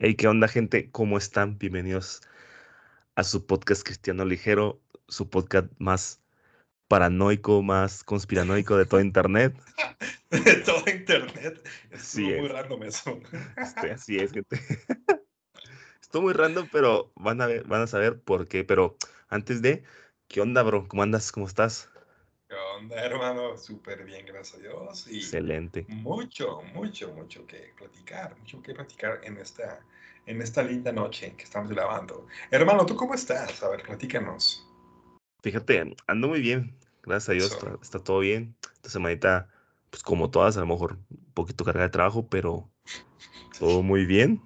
Hey, ¿qué onda, gente? ¿Cómo están? Bienvenidos a su podcast Cristiano Ligero, su podcast más paranoico, más conspiranoico de todo Internet. de todo Internet. Es Sí muy es. random eso. Este, así es, gente. Estoy muy random, pero van a ver, van a saber por qué. Pero antes de, ¿qué onda, bro? ¿Cómo andas? ¿Cómo estás? ¿Qué onda, hermano? Súper bien, gracias a Dios. Y Excelente. mucho, mucho, mucho que platicar, mucho que platicar en esta, en esta linda noche que estamos grabando. Hermano, ¿tú cómo estás? A ver, platícanos. Fíjate, ando muy bien. Gracias a Dios, está todo bien. Esta semanita, pues como todas, a lo mejor un poquito carga de trabajo, pero todo muy bien.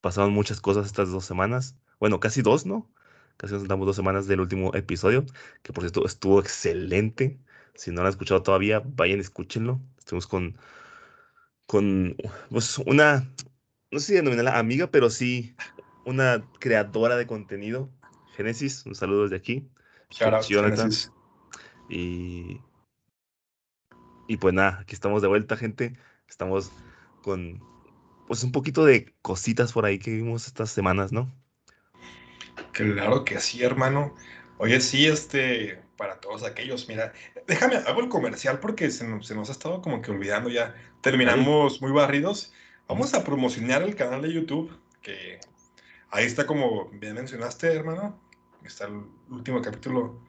Pasaron muchas cosas estas dos semanas. Bueno, casi dos, ¿no? Casi nos damos dos semanas del último episodio, que por cierto estuvo excelente. Si no lo han escuchado todavía, vayan, escúchenlo. Estuvimos con, con pues, una, no sé si denominarla amiga, pero sí una creadora de contenido, Génesis. Un saludo desde aquí. Shout. Y, y pues nada, aquí estamos de vuelta, gente. Estamos con pues un poquito de cositas por ahí que vimos estas semanas, ¿no? Claro que sí, hermano. Oye, sí, este, para todos aquellos, mira, déjame, hago el comercial porque se nos, se nos ha estado como que olvidando ya. Terminamos muy barridos. Vamos a promocionar el canal de YouTube, que ahí está como bien mencionaste, hermano. Está el último capítulo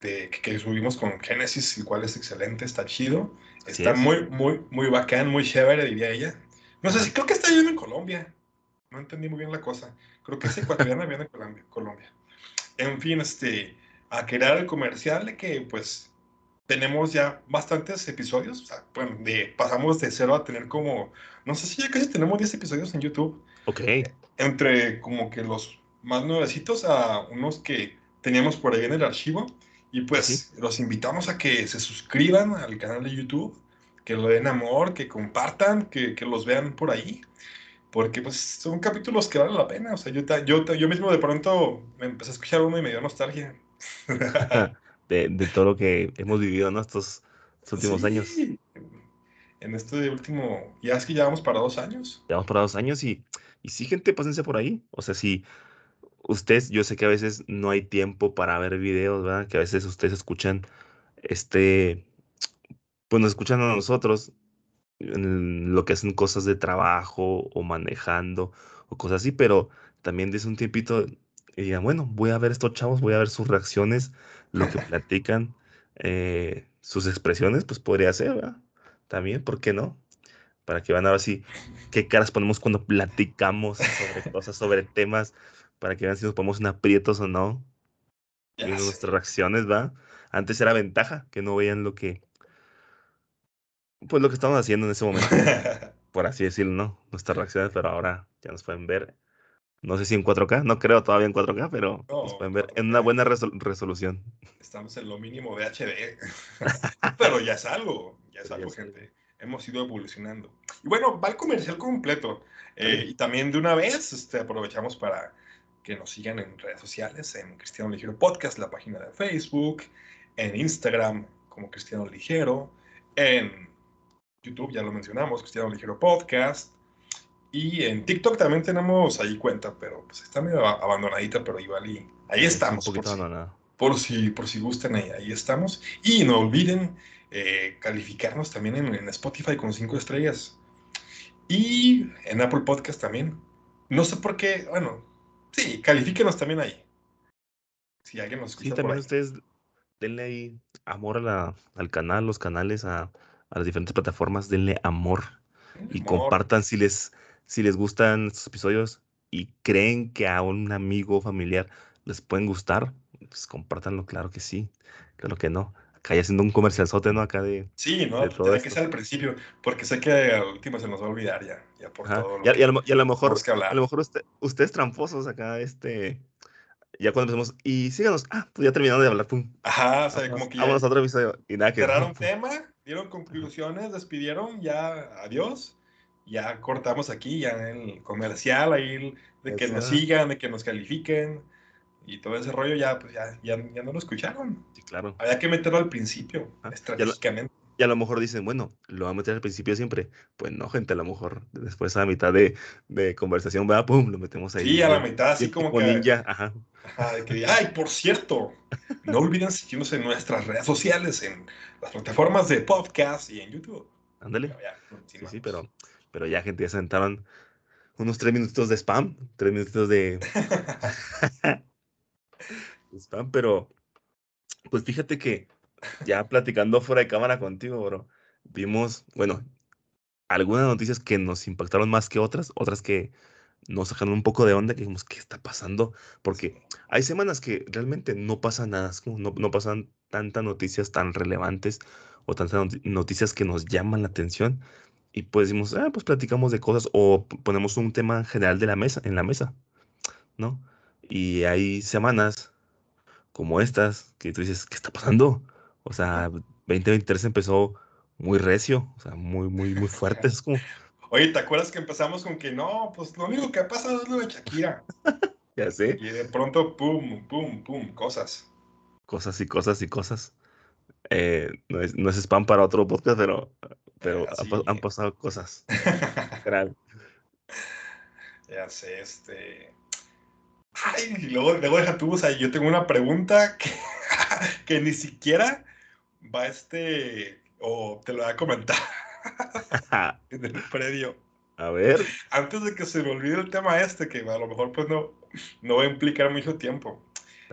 de, que, que subimos con Genesis, el cual es excelente, está chido. Está es. muy, muy, muy bacán, muy chévere, diría ella. No sé si creo que está viviendo en Colombia. No entendí muy bien la cosa. Creo que es ecuatoriana, viene en Colombia, Colombia. En fin, este, a crear el comercial de que pues tenemos ya bastantes episodios. O sea, bueno, de, pasamos de cero a tener como, no sé si ya casi tenemos 10 episodios en YouTube. Ok, Entre como que los más nuevecitos a unos que teníamos por ahí en el archivo. Y pues los invitamos a que se suscriban al canal de YouTube, que lo den amor, que compartan, que, que los vean por ahí. Porque pues son capítulos que valen la pena. O sea, yo, yo, yo mismo de pronto me empecé a escuchar uno y me dio nostalgia. de, de todo lo que hemos vivido en estos, estos últimos años. Sí. En este último, ya es que ya vamos para dos años. Llevamos para dos años y, y sí, gente, pásense por ahí. O sea, si ustedes, yo sé que a veces no hay tiempo para ver videos, ¿verdad? Que a veces ustedes escuchan, este, pues nos escuchan a nosotros en lo que hacen cosas de trabajo o manejando o cosas así, pero también desde un tiempito y digan, bueno, voy a ver estos chavos, voy a ver sus reacciones, lo que platican, eh, sus expresiones, pues podría ser, ¿verdad? También, ¿por qué no? Para que van a ver si qué caras ponemos cuando platicamos sobre cosas, sobre temas, para que vean si nos ponemos en aprietos o no, sé. nuestras reacciones, ¿va? Antes era ventaja, que no veían lo que, pues lo que estamos haciendo en ese momento, por así decirlo, ¿no? Nuestras reacciones, pero ahora ya nos pueden ver, no sé si en 4K, no creo todavía en 4K, pero pueden ver en una 4K. buena resol- resolución. Estamos en lo mínimo de HD. Pero ya es algo, ya es Pero algo, gente. Hemos ido evolucionando. Y bueno, va el comercial completo. Eh, y también de una vez este, aprovechamos para que nos sigan en redes sociales, en Cristiano Ligero Podcast, la página de Facebook, en Instagram como Cristiano Ligero, en YouTube, ya lo mencionamos, Cristiano Ligero Podcast. Y en TikTok también tenemos ahí cuenta, pero pues está medio abandonadita, pero igual y ahí Es estamos. Un por poquito si- abandonado. por si, por si gustan, ahí, ahí estamos. Y no olviden eh, calificarnos también en, en Spotify con cinco estrellas. Y en Apple Podcast también. No sé por qué, bueno, sí, califíquenos también ahí. Si alguien nos Sí, escucha por también ahí. ustedes denle ahí amor a la- al canal, los canales, a, a las diferentes plataformas, denle amor y Amor. compartan si les, si les gustan estos episodios y creen que a un amigo o familiar les pueden gustar, pues compártanlo, claro que sí, claro que no. Acá ya haciendo un comercialzote, ¿no? Acá de... Sí, ¿no? de Tiene que ser al principio, porque sé que al último se nos va a olvidar ya, ya por Ajá, todo lo Y, a, que y a lo, y a lo mejor, que hablar. a lo mejor usted- ustedes tramposos acá, este... Ya cuando empecemos, y síganos, ah, pues ya terminando de hablar, pum. Ajá, o sea, Vámonos, como que ya vámonos a otro episodio. Y nada que... cerraron tema, dieron conclusiones, despidieron, ya adiós. Ya cortamos aquí, ya el comercial, ahí de que nos sigan, de que nos califiquen y todo ese rollo, ya, pues ya, ya, ya no lo escucharon. Sí, claro. Había que meterlo al principio, Ah, estratégicamente. Y a lo mejor dicen, bueno, lo va a meter al principio siempre. Pues no, gente, a lo mejor después a la mitad de, de conversación, va, pum, lo metemos ahí. Sí, a la mitad, así como que. ninja, ajá. Ajá, de que, ay, por cierto, no olviden seguirnos en nuestras redes sociales, en las plataformas de podcast y en YouTube. Ándale. Sí, sí, pero, pero ya, gente, ya se sentaron unos tres minutos de spam, tres minutos de, de spam, pero pues fíjate que ya platicando fuera de cámara contigo, bro, vimos, bueno, algunas noticias que nos impactaron más que otras, otras que nos sacaron un poco de onda, que dijimos, ¿qué está pasando? Porque hay semanas que realmente no pasa nada, no, no pasan tantas noticias tan relevantes o tantas noticias que nos llaman la atención. Y pues decimos, ah, pues platicamos de cosas o ponemos un tema general de la mesa, en la mesa, ¿no? Y hay semanas como estas que tú dices, ¿qué está pasando? O sea, 2023 empezó muy recio, o sea, muy, muy, muy fuerte. Es como... Oye, ¿te acuerdas que empezamos con que no, pues lo único que pasa es lo de Shakira? ya sé. Y de pronto, pum, pum, pum, cosas. Cosas y cosas y cosas. Eh, no, es, no, es, spam para otro podcast, pero, pero han, pasado cosas. ya sé, este. Ay, luego, luego deja tú, o sea, yo tengo una pregunta que, que ni siquiera va este, o te lo voy a comentar en el predio. A ver. Antes de que se me olvide el tema este, que a lo mejor pues no, no va a implicar mucho tiempo.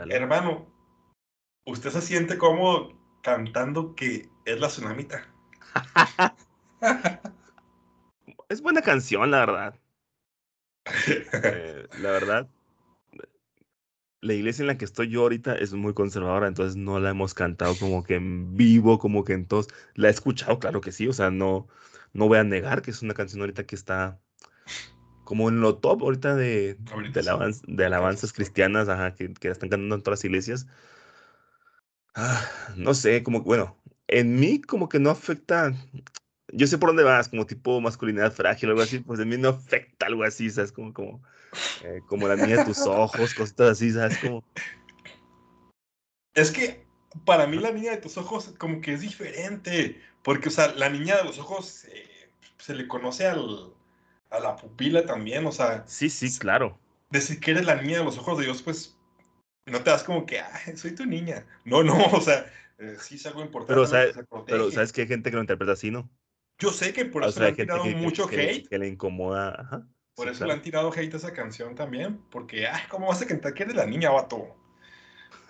Hermano, ¿usted se siente cómodo cantando que es la tsunamita? es buena canción, la verdad. Eh, la verdad, la iglesia en la que estoy yo ahorita es muy conservadora, entonces no la hemos cantado como que en vivo, como que entonces la he escuchado, claro que sí, o sea, no, no voy a negar que es una canción ahorita que está como en lo top ahorita de, de, alabanzas cristianas, ajá, que, que están cantando en todas las iglesias. Ah, no sé, como, bueno, en mí como que no afecta, yo sé por dónde vas, como tipo masculinidad frágil o algo así, pues en mí no afecta algo así, ¿sabes? Como, como, eh, como la niña de tus ojos, cosas así, ¿sabes? Como... Es que para mí la niña de tus ojos como que es diferente, porque, o sea, la niña de los ojos eh, se le conoce al, a la pupila también, o sea... Sí, sí, claro. Decir que eres la niña de los ojos de Dios, pues no te das como que, soy tu niña. No, no, o sea, eh, sí es algo importante. Pero, pero sabes que hay gente que lo interpreta así, ¿no? Yo sé que por eso le han tirado mucho hate. Que le incomoda, Ajá. Por eso le han tirado hate a esa canción también, porque, ay, ¿cómo vas a cantar que eres la niña, vato?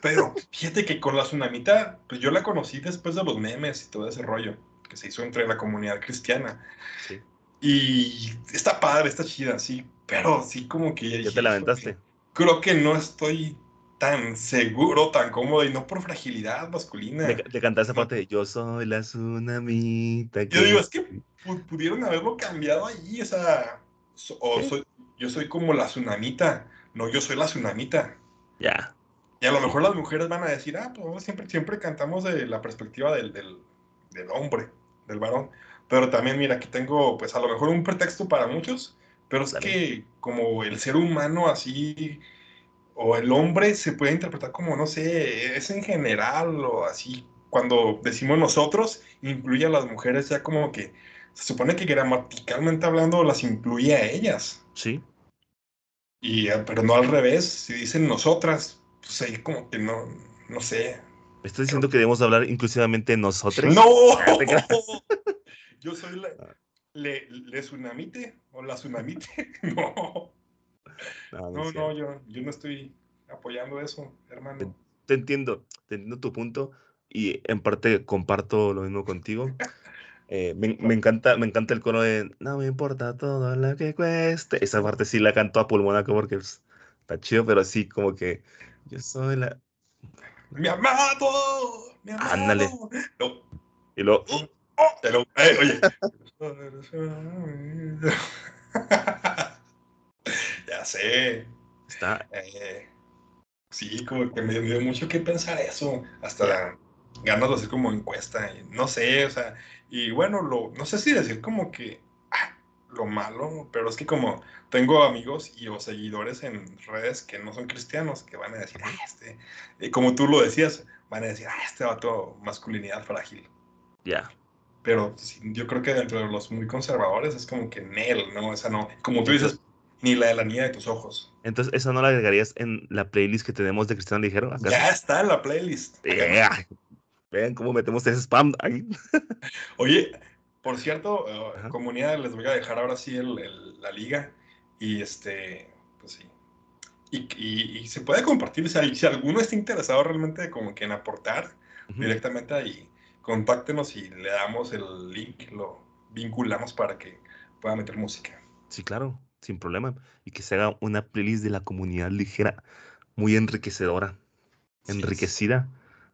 Pero fíjate que con la tsunamita, pues yo la conocí después de los memes y todo ese rollo que se hizo entre la comunidad cristiana. Sí. Y está padre, está chida, sí, pero sí como que... Ya te la aventaste. Creo que no estoy tan seguro, tan cómodo y no por fragilidad masculina. De, cantar esa parte de yo soy la tsunamita. Yo digo, es que pudieron haberlo cambiado allí, o sea, o soy, yo soy como la tsunamita, no, yo soy la tsunamita. Ya. Y a lo mejor las mujeres van a decir, ah, pues siempre, siempre cantamos de la perspectiva del, del, del hombre, del varón. Pero también, mira, aquí tengo, pues a lo mejor un pretexto para muchos, pero es que como el ser humano así o el hombre se puede interpretar como, no sé, es en general o así. Cuando decimos nosotros, incluye a las mujeres ya como que se supone que gramaticalmente hablando las incluye a ellas. Sí. Y, eh, pero no al revés, si dicen nosotras, pues ahí como que no, no sé. ¿Me estás diciendo que debemos hablar inclusivamente nosotros? ¡No! Yo soy la, ah. le, le tsunamite o la tsunamite. no. No, no, yo, yo, no estoy apoyando eso, hermano. Te, entiendo, te entiendo tu punto y en parte comparto lo mismo contigo. Eh, me, me, encanta, me encanta el coro de No me importa todo lo que cueste. Esa parte sí la canto a pulmón porque pues, está chido, pero sí, como que yo soy la. ¡Mi amado! ¡Mi amado! Ándale. No. Y luego. Oh, oh. eh, oye. ya sé. Está. Eh, sí, como que me dio mucho que pensar eso. Hasta ganas de hacer como encuesta. Y no sé, o sea. Y bueno, lo, no sé si decir como que ah, lo malo, pero es que como tengo amigos y o seguidores en redes que no son cristianos, que van a decir, ah, este, y como tú lo decías, van a decir, ah, este vato masculinidad frágil. Ya. pero yo creo que dentro de los muy conservadores es como que Nel, ¿no? Esa no, como tú dices, ni la de la niña de tus ojos. Entonces, ¿esa no la agregarías en la playlist que tenemos de Cristiano Ligero? Ya está en la playlist. Vean cómo metemos ese spam ahí. Oye, por cierto, uh, comunidad, les voy a dejar ahora sí la liga. Y este, pues sí. Y, se puede compartir. si alguno está interesado realmente como que en aportar directamente ahí, contáctenos y le damos el link, lo vinculamos para que pueda meter música. Sí, claro, sin problema. Y que se haga una playlist de la comunidad ligera, muy enriquecedora, enriquecida.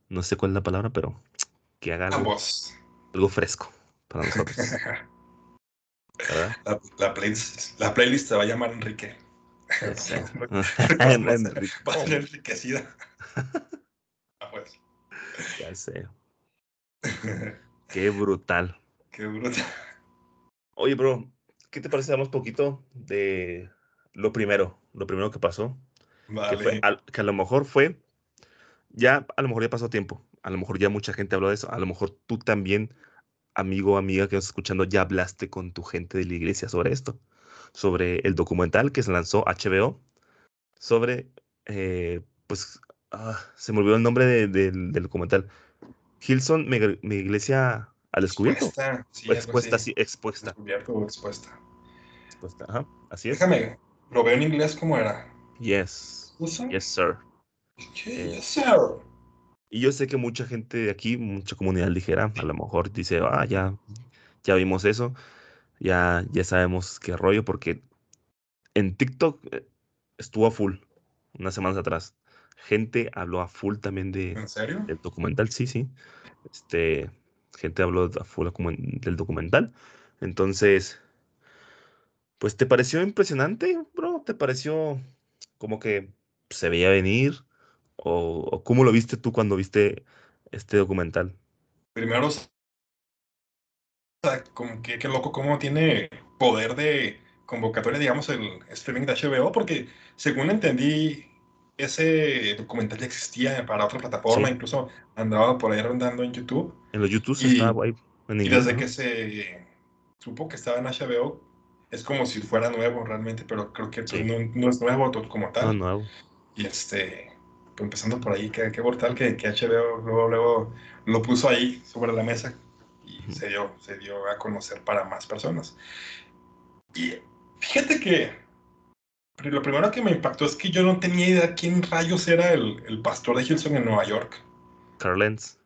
No sé cuál es la palabra, pero que haga algo, algo fresco para nosotros. La, la, playlist, la playlist se va a llamar Enrique. va a ser enriquecida. ah, pues. Ya sé. Qué brutal. Qué brutal. Oye, bro, ¿qué te parece? Damos poquito de lo primero, lo primero que pasó. Vale. Que, que a lo mejor fue, ya, a lo mejor ya pasó tiempo, a lo mejor ya mucha gente habló de eso, a lo mejor tú también, amigo o amiga que estás escuchando, ya hablaste con tu gente de la iglesia sobre esto, sobre el documental que se lanzó HBO, sobre, eh, pues, ah, se me olvidó el nombre del documental, Hilson, mi, iglesia al descubierto. Expuesta, sí, expuesta, sí, expuesta. Descubierto o expuesta. Expuesta, ajá, así es. Déjame, lo veo en inglés cómo era. Yes. Yes, sir. Eh, yes, sir. Y yo sé que mucha gente de aquí, mucha comunidad ligera, a lo mejor dice, ah, ya, ya vimos eso, ya, ya sabemos qué rollo, porque en TikTok eh, estuvo a full unas semanas atrás gente habló a full también de, ¿En serio? del documental, sí, sí. Este, gente habló del documental. Entonces, pues, ¿te pareció impresionante, bro? ¿Te pareció como que se veía venir? ¿O, cómo lo viste tú cuando viste este documental? Primero, como que qué loco cómo tiene poder de convocatoria, digamos, el streaming de HBO, porque según entendí, ese documental ya existía para otra plataforma, incluso andaba por ahí rondando en YouTube. En los YouTube y, estaba ahí. y desde que se supo que estaba en HBO, es como si fuera nuevo realmente, pero creo que pues, no, es nuevo como tal. No nuevo. Y este, pues, empezando por ahí, qué, qué brutal que, que, HBO luego, luego lo puso ahí sobre la mesa y se, dio, se dio a conocer para más personas. Y fíjate que lo primero que me impactó es que yo no tenía idea quién rayos era el, el pastor de Hilson en Nueva York. Carl Lenz.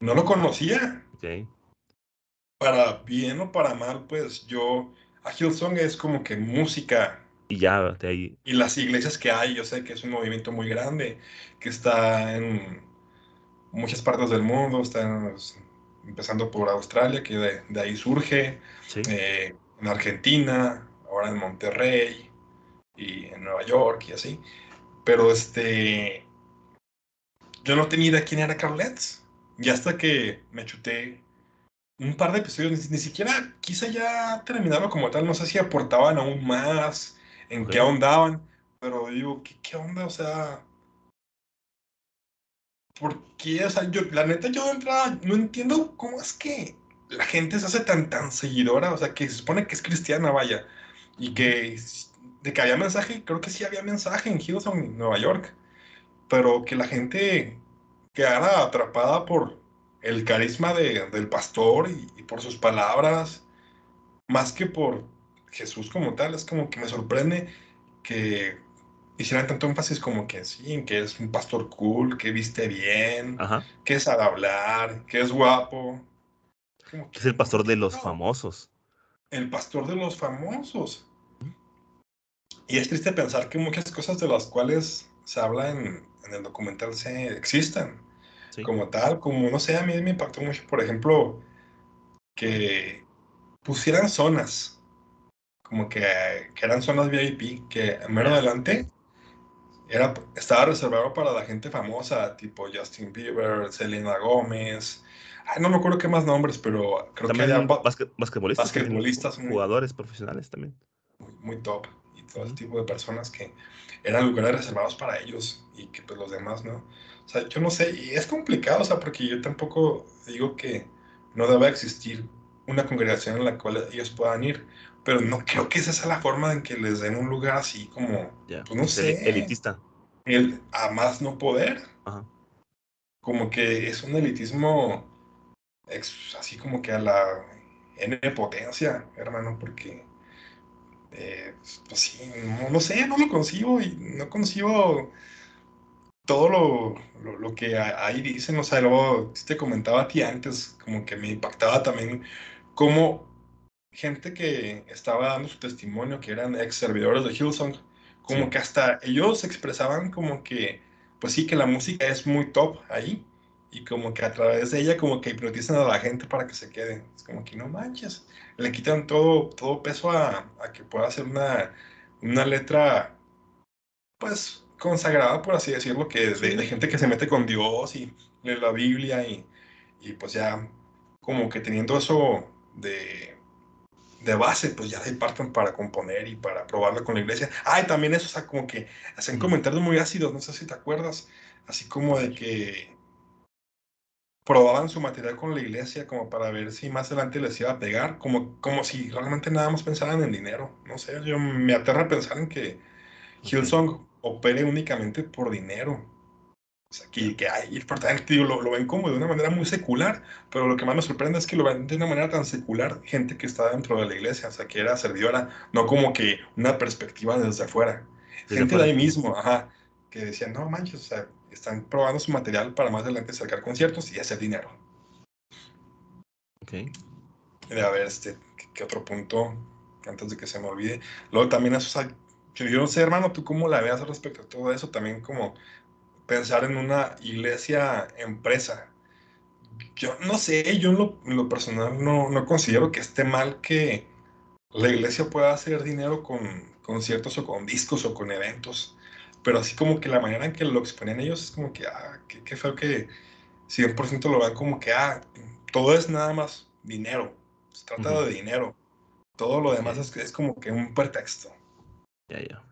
No lo conocía. Ok. Para bien o para mal, pues yo. A Hillsong es como que música. Y ya, de ahí. Y las iglesias que hay, yo sé que es un movimiento muy grande, que está en muchas partes del mundo, está empezando por Australia, que de, de ahí surge, sí. eh, en Argentina, ahora en Monterrey, y en Nueva York y así. Pero este. Yo no tenía idea quién era Carlets. Y hasta que me chuté un par de episodios, ni, siquiera quise ya terminarlo como tal. No sé si aportaban aún más, en qué ondaban. Pero digo, ¿qué, ¿qué, onda? O sea. ¿Por qué? O sea, yo, la neta, yo de entrada no entiendo cómo es que la gente se hace tan, tan seguidora. O sea, que se supone que es cristiana, vaya. Y que de que había mensaje, creo que sí había mensaje en Hillsong, Nueva York, pero que la gente quedara atrapada por el carisma de, del pastor y, por sus palabras, más que por Jesús como tal, es como que me sorprende que hicieran tanto énfasis como que sí, que es un pastor cool, que viste bien, que es al hablar, que es guapo. es el pastor de los famosos. El pastor de los famosos. Y es triste pensar que muchas cosas de las cuales se habla en, el documental se existan como tal, como no sé, a mí me impactó mucho, por ejemplo, que pusieran zonas, como que, que eran zonas VIP, que mero adelante era, estaba reservado para la gente famosa, tipo Justin Bieber, Selena Gómez, no me acuerdo qué más nombres, pero creo que había basquetbolistas, basquetbolistas jugadores profesionales también. muy top todo ese tipo de personas que eran lugares reservados para ellos y que pues los demás no. O sea, yo no sé, y es complicado, o sea, porque yo tampoco digo que no deba existir una congregación en la cual ellos puedan ir. Pero no creo que esa sea la forma en que les den un lugar así como, pues no sé. Elitista. El a más no poder. Como que es un elitismo así como que a la N potencia, hermano, porque eh, pues sí, no, no, sé, no lo concibo y no concibo todo lo, lo, que ahí dicen, o sea, luego te comentaba a ti antes, como que me impactaba también como gente que estaba dando su testimonio, que eran ex servidores de Hillsong, como que hasta ellos expresaban como que, pues sí, que la música es muy top ahí, y como que a través de ella como que hipnotizan a la gente para que se queden. Es como que no manches, le quitan todo, todo peso a, a que pueda ser una, una letra, pues consagrada, por así decirlo, que de, de, gente que se mete con Dios y lee la Biblia y, y pues ya como que teniendo eso de, de base, pues ya se parten para componer y para probarlo con la iglesia. Ah, y también eso, o sea, como que hacen comentarios muy ácidos, no sé si te acuerdas, así como de que probaban su material con la iglesia como para ver si más adelante les iba a pegar, como, como si realmente nada más pensaran en dinero. No sé, yo me aterra pensar en que Hillsong opere únicamente por dinero. O sea, que, que hay, digo, lo, lo, ven como de una manera muy secular, pero lo que más me sorprende es que lo ven de una manera tan secular gente que está dentro de la iglesia, o sea, que era servidora, no como que una perspectiva desde afuera. gente de ahí mismo, ajá, que decían, no manches, o sea, están probando su material para más adelante sacar conciertos y hacer dinero. Ok. a ver, este, ¿qué, otro punto? Antes de que se me olvide. Luego también eso, yo no sé, hermano, tú cómo la veas respecto a todo eso, también como pensar en una iglesia empresa. Yo no sé, yo en lo, personal no, no, considero que esté mal que la iglesia pueda hacer dinero con conciertos o con discos o con eventos, pero así como que la manera en que lo exponen ellos es como que, ah, qué, feo que 100% lo vean como que, ah, todo es nada más dinero, se trata de dinero, todo lo demás es, es como que un pretexto. Ya, ya.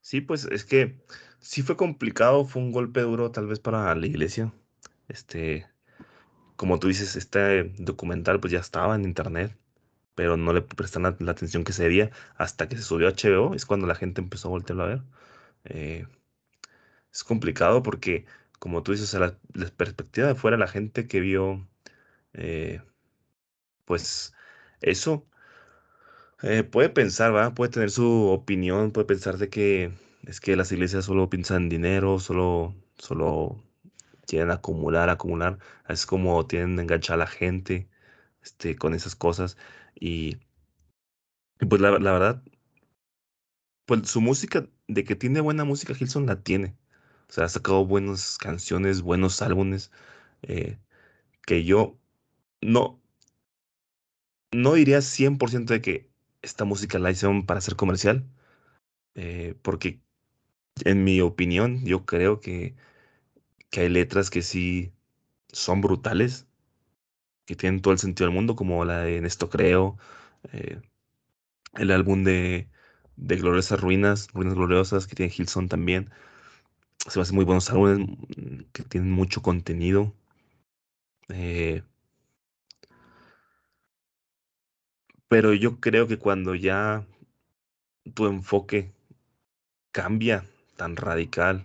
Sí, pues es que sí fue complicado, fue un golpe duro tal vez para la iglesia. Este, como tú dices, este documental pues ya estaba en internet, pero no le prestaron la, atención que se debía hasta que se subió a HBO, es cuando la gente empezó a voltearlo a ver. Eh, es complicado porque, como tú dices, la, perspectiva de fuera, la gente que vio, eh, pues eso eh, puede pensar, ¿va? Puede tener su opinión, puede pensar de que es que las iglesias solo piensan en dinero, solo, solo quieren acumular, acumular. Es como tienen enganchar a la gente este, con esas cosas. Y, pues la, verdad, pues su música, de que tiene buena música, Gilson la tiene. O sea, ha sacado buenas canciones, buenos álbumes. Eh, que yo no, no diría 100% de que esta música la hicieron para ser comercial, eh, porque en mi opinión yo creo que, que hay letras que sí son brutales, que tienen todo el sentido del mundo, como la de esto creo, eh, el álbum de, de Gloriosas Ruinas, Ruinas Gloriosas, que tiene Hilson también. Se me hacen muy buenos álbumes mm, que tienen mucho contenido. Eh, pero yo creo que cuando ya tu enfoque cambia tan radical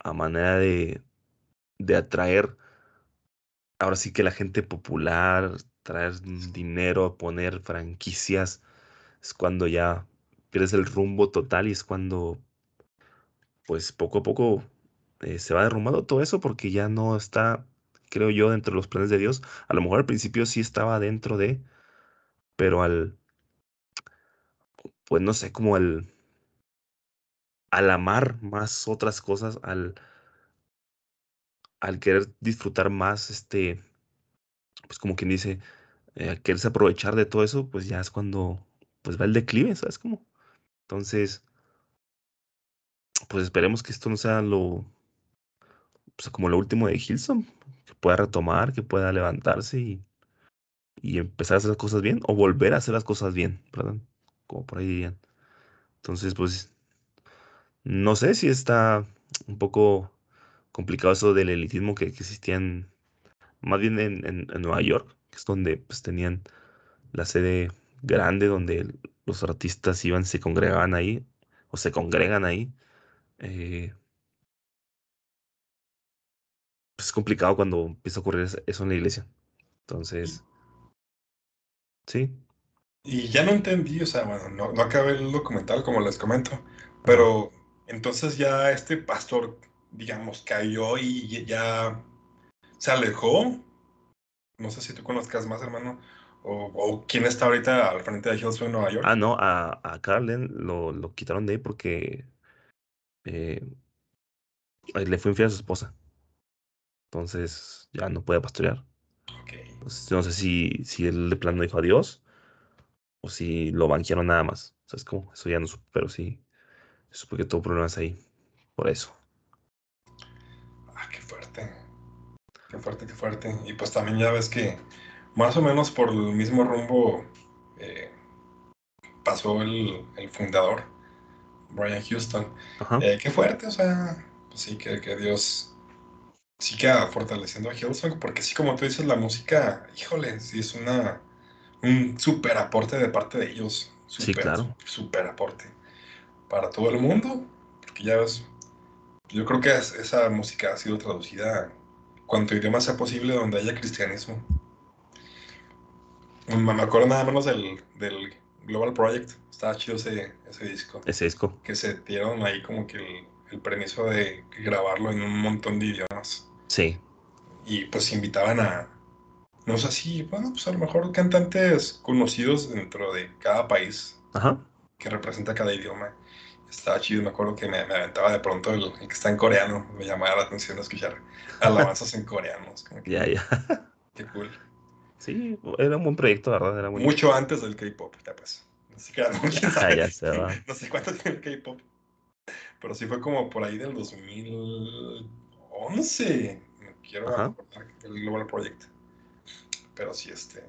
a manera de, de atraer ahora sí que la gente popular, traer dinero, poner franquicias, es cuando ya pierdes el rumbo total y es cuando pues poco a poco eh, se va derrumbando todo eso porque ya no está, creo yo, dentro de los planes de Dios. A lo mejor al principio sí estaba dentro de, pero al, pues no sé, como al, al amar más otras cosas, al, al querer disfrutar más, este, pues como quien dice, eh, al quererse aprovechar de todo eso, pues ya es cuando, pues va el declive, ¿sabes cómo? Entonces, pues esperemos que esto no sea lo, pues como lo último de Hilson, que pueda retomar, que pueda levantarse y, y empezar a hacer las cosas bien, o volver a hacer las cosas bien, ¿verdad? Como por ahí dirían. Entonces, pues, no sé si está un poco complicado eso del elitismo que, existía en, más bien en, Nueva York, es donde pues tenían la sede grande donde los artistas iban, se congregaban ahí, o se congregan ahí. Eh, pues es complicado cuando empieza a ocurrir eso en la iglesia. Entonces, sí. Y ya no entendí, o sea, bueno, no, no acabé el documental como les comento, pero entonces ya este pastor, digamos, cayó y ya se alejó. No sé si tú conozcas más, hermano, o, quién está ahorita al frente de Hillsborough, Nueva York. Ah, no, a, a Carlen lo, lo quitaron de ahí porque eh, le fue infiel a su esposa. Entonces ya no puede pastorear. no sé si, si él de plano dijo adiós o si lo banquearon nada más. O sea, es como, eso ya no supe, pero sí, supe que tuvo problemas ahí. Por eso. Ah, qué fuerte. Qué fuerte, qué fuerte. Y pues también ya ves que más o menos por el mismo rumbo eh, pasó el, el, fundador, Brian Houston. Eh, qué fuerte, o sea, pues sí, que, que Dios siga fortaleciendo a Hillsong, porque sí, como tú dices, la música, híjole, sí es una un super aporte de parte de ellos. sí, claro. Super aporte para todo el mundo, porque ya ves, yo creo que esa música ha sido traducida cuanto idioma sea posible donde haya cristianismo. Me acuerdo nada menos del, del Global Project, estaba chido ese, ese disco. Ese disco. Que se dieron ahí como que el, el permiso de grabarlo en un montón de idiomas. Sí. Y pues invitaban a, no sé si, bueno, pues a lo mejor cantantes conocidos dentro de cada país Ajá. que representa cada idioma. Estaba chido, me acuerdo que me, aventaba de pronto el, que está en coreano, me llamaba la atención escuchar alabanzas en coreano. ya, ya. Qué cool. Sí, era un buen proyecto, ¿verdad? Era Mucho antes del K-pop, ya pues. No sé, no, ah, ya se va. no sé cuánto tiene el K-pop. Pero sí fue como por ahí del 2011. Quiero recordar el Global Project. Pero sí, este.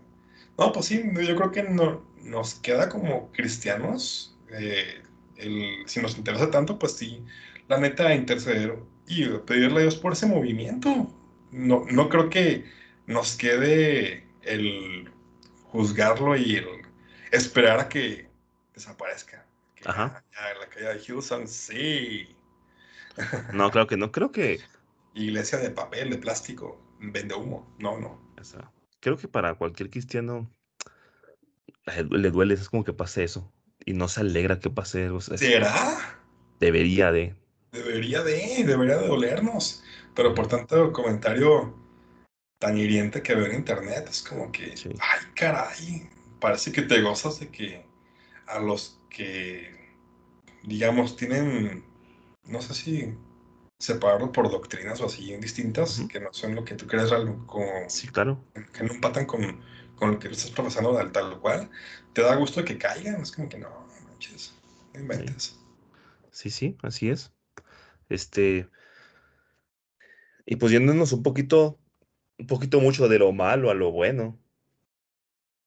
No, pues sí, yo creo que no, nos queda como cristianos. Eh, el, si nos interesa tanto, pues sí, la neta, interceder y pedirle a Dios por ese movimiento. No, no creo que nos quede el juzgarlo y el esperar a que desaparezca. Ajá. Ya, la caída de Houston, sí. No, creo que no. Creo que. Iglesia de papel, de plástico, vende humo. No, no creo que para cualquier cristiano le, duele, es como que pase eso. Y no se alegra que pase eso. ¿Será? Debería de. Debería de, debería de dolernos. Pero por tanto comentario tan hiriente que veo en internet, es como que, ay, caray, parece que te gozas de que a los que, digamos, tienen, no sé si separarlo por doctrinas o así distintas, que no son lo que tú crees como... Sí, claro. Que no empatan con, con lo que estás profesando tal, tal cual. Te da gusto que caigan, es como que no, manches, no inventes. Sí. sí, así es. Este... Y pues yéndonos un poquito, un poquito mucho de lo malo a lo bueno,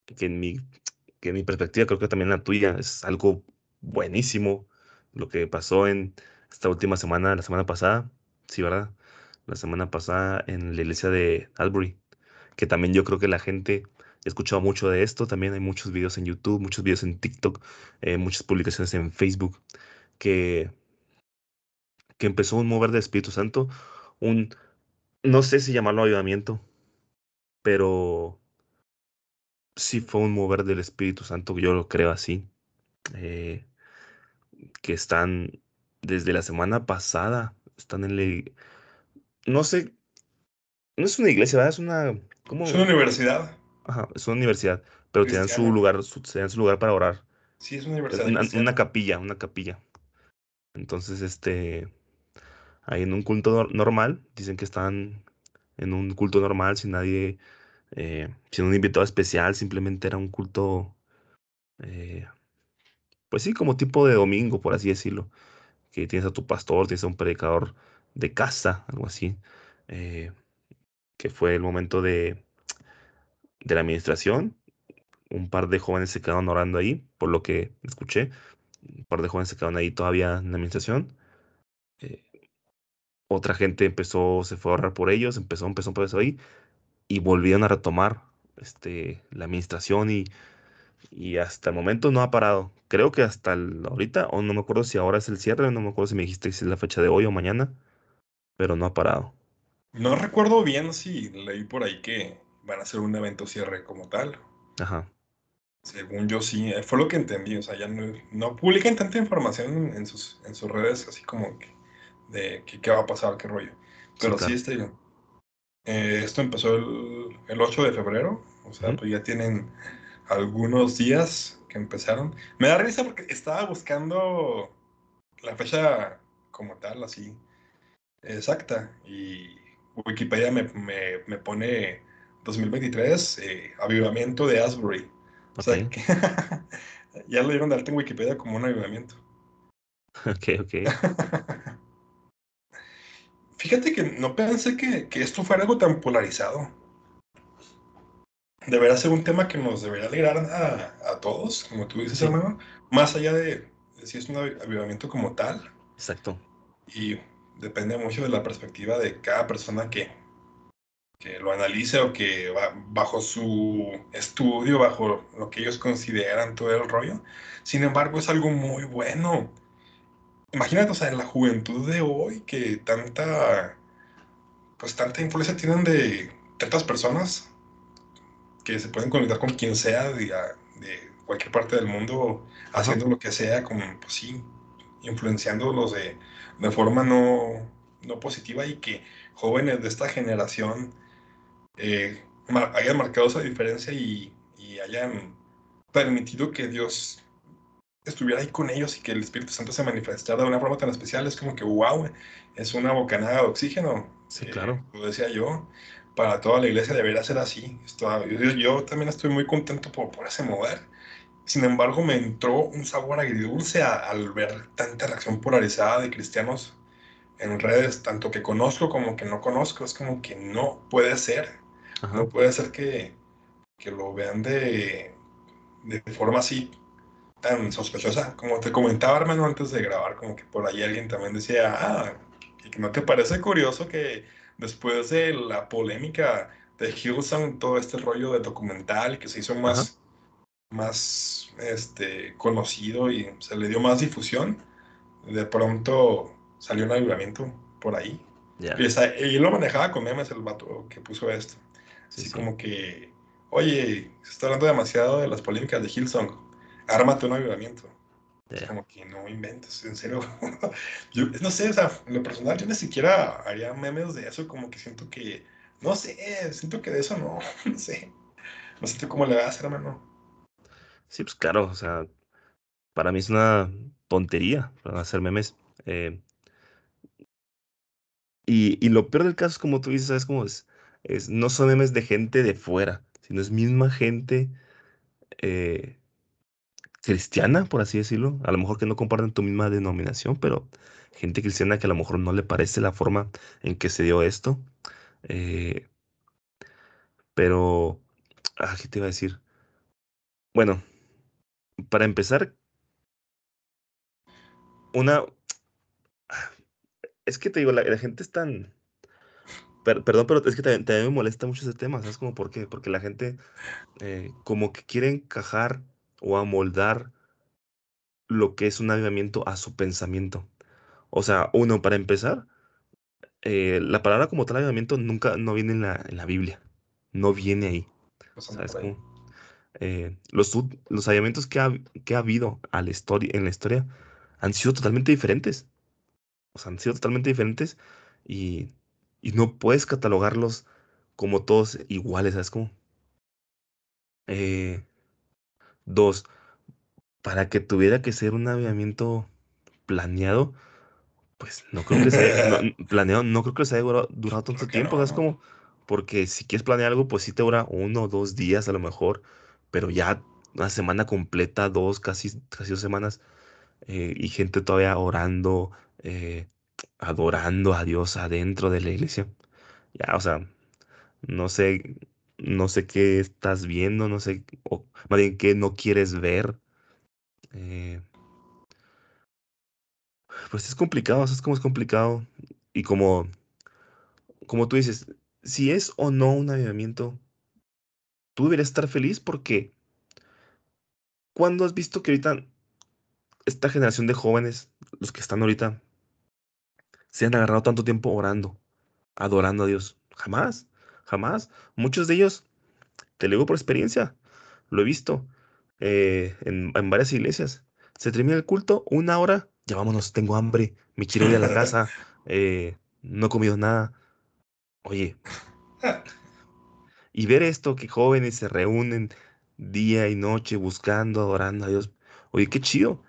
que en mi, que en mi perspectiva creo que también la tuya es algo buenísimo lo que pasó en esta última semana, la semana pasada, sí, ¿verdad? La semana pasada en la iglesia de Albury, que también yo creo que la gente ha escuchado mucho de esto, también hay muchos videos en YouTube, muchos videos en TikTok, eh, muchas publicaciones en Facebook, que, que empezó un mover del Espíritu Santo, un, no sé si llamarlo avivamiento, pero sí fue un mover del Espíritu Santo, yo lo creo así, eh, que están desde la semana pasada. Están en la... No sé. No es una iglesia, ¿verdad? Es una... ¿cómo? Es una universidad. Ajá, es una universidad. Pero tienen su lugar, su, su lugar para orar. Sí, es una universidad. Una, capilla, una capilla. Entonces, este... Ahí en un culto normal, dicen que están en un culto normal, sin nadie, eh, sin un invitado especial, simplemente era un culto, eh, pues sí, como tipo de domingo, por así decirlo que tienes a tu pastor, tienes a un predicador de casa, algo así, eh, que fue el momento de, de la administración. Un par de jóvenes se quedaron orando ahí, por lo que escuché. Un par de jóvenes se quedaron ahí todavía en la administración. Eh, otra gente empezó, se fue a orar por ellos, empezó, empezó, eso ahí, y volvieron a retomar este, la administración y, y hasta el momento no ha parado. Creo que hasta el- ahorita, o no me acuerdo si ahora es el cierre, no me acuerdo si me dijiste si es la fecha de hoy o mañana, pero no ha parado. No recuerdo bien si leí por ahí que van a hacer un evento cierre como tal. Ajá, Según yo sí, eh, fue lo que entendí. O sea, ya no, no publican tanta información en sus, en sus redes, así como que de que- qué va a pasar, qué rollo. Pero sí, claro. este, eh, esto empezó el, el 8 de febrero. O sea, pues ya tienen algunos días que empezaron. Me da risa porque estaba buscando la fecha como tal, así, exacta. Y Wikipedia me, me, me pone 2023, eh, avivamiento de Asbury. O sea, que ya lo dieron de alta en Wikipedia como un avivamiento. Ok, ok. Fíjate que no pensé que, que esto fuera algo tan polarizado. Debería ser un tema que nos debería alegrar a, a todos, como tú dices, Sí. hermano. Más allá de, de si es un avi- avivamiento como tal. Exacto. Y depende mucho de la perspectiva de cada persona que, que lo analice o que va bajo su estudio, bajo lo que ellos consideran todo el rollo. Sin embargo, es algo muy bueno. Imagínate, o sea, en la juventud de hoy que tanta, pues tanta influencia tienen de tantas personas que se pueden conectar con quien sea de, de cualquier parte del mundo, Ajá. haciendo lo que sea, como, pues sí, influenciándolos de, de forma no, no positiva y que jóvenes de esta generación eh, mar- hayan marcado esa diferencia y, y hayan permitido que Dios estuviera ahí con ellos y que el Espíritu Santo se manifestara de una forma tan especial, es como que, wow, es una bocanada de oxígeno. Sí, Eh, claro. Lo decía yo, para toda la iglesia debería ser así. Esto- yo, yo también estoy muy contento por, por ese mover. Sin embargo, me entró un sabor agridulce a- al ver tanta reacción polarizada de cristianos en redes, tanto que conozco como que no conozco. Es como que no puede ser. Ajá. No puede ser que, que lo vean de, de forma así tan sospechosa. Como te comentaba, hermano, antes de grabar, como que por ahí alguien también decía, ah, ¿y que no te parece curioso que después de la polémica de Hillsong, todo este rollo de documental que se hizo más, más este, conocido y se le dio más difusión, de pronto salió un avivamiento por ahí. Ya. Y, esa- y lo manejaba con memes el vato que puso esto. Sí, Así sí. como que, oye, se está hablando demasiado de las polémicas de Hillsong. Ármate un avivamiento. Es Ya. como que no inventes, en serio. yo no sé, o sea, en lo personal yo ni siquiera haría memes de eso, como que siento que, no sé, siento que de eso no, no sé. No tú cómo le vas a hacer, hermano. Sí, pues claro, o sea, para mí es una tontería hacer memes. eh, y, y lo peor del caso es como tú dices, ¿sabes cómo es? Es, no son memes de gente de fuera, sino es misma gente eh, cristiana, por así decirlo. A lo mejor que no comparten tu misma denominación, pero gente cristiana que a lo mejor no le parece la forma en que se dio esto. eh, pero, ah, ¿qué te iba a decir? Bueno, para empezar, una... Es que te digo, la, gente es tan... per- perdón, pero es que también, me molesta mucho ese tema, ¿sabes cómo por qué? Porque la gente eh, como que quiere encajar o amoldar lo que es un avivamiento a su pensamiento. O sea, uno, para empezar, eh, la palabra como tal avivamiento nunca no viene en la, en la Biblia. No viene ahí. ¿Sabes ahí. cómo? Eh, los, los avivamientos que ha, que ha habido a la historia, en la historia han sido totalmente diferentes. O sea, han sido totalmente diferentes y, y no puedes catalogarlos como todos iguales, ¿sabes cómo? Eh, dos, para que tuviera que ser un avivamiento planeado, pues no creo que se haya, no, planeado, no creo que se haya durado, durado tanto Creo tiempo, no, ¿sabes ¿no? cómo? Porque si quieres planear algo, pues sí te dura uno o dos días a lo mejor, pero ya una semana completa, dos, casi, casi dos semanas, eh, y gente todavía orando, eh, adorando a Dios adentro de la iglesia. Ya, o sea, no sé, no sé qué estás viendo, no sé, o más bien qué no quieres ver. eh, pues es complicado, es como es complicado. Y como, como tú dices, si es o no un avivamiento, tú deberías estar feliz porque ¿cuándo has visto que ahorita esta generación de jóvenes, los que están ahorita, se han agarrado tanto tiempo orando, adorando a Dios? Jamás, jamás. Muchos de ellos, te lo digo por experiencia, lo he visto eh, en, en varias iglesias. Se termina el culto, una hora, ya vámonos, tengo hambre, me quiero ir a la casa, eh, no he comido nada. Oye, y ver esto, que jóvenes se reúnen día y noche buscando, adorando a Dios. Oye, qué chido.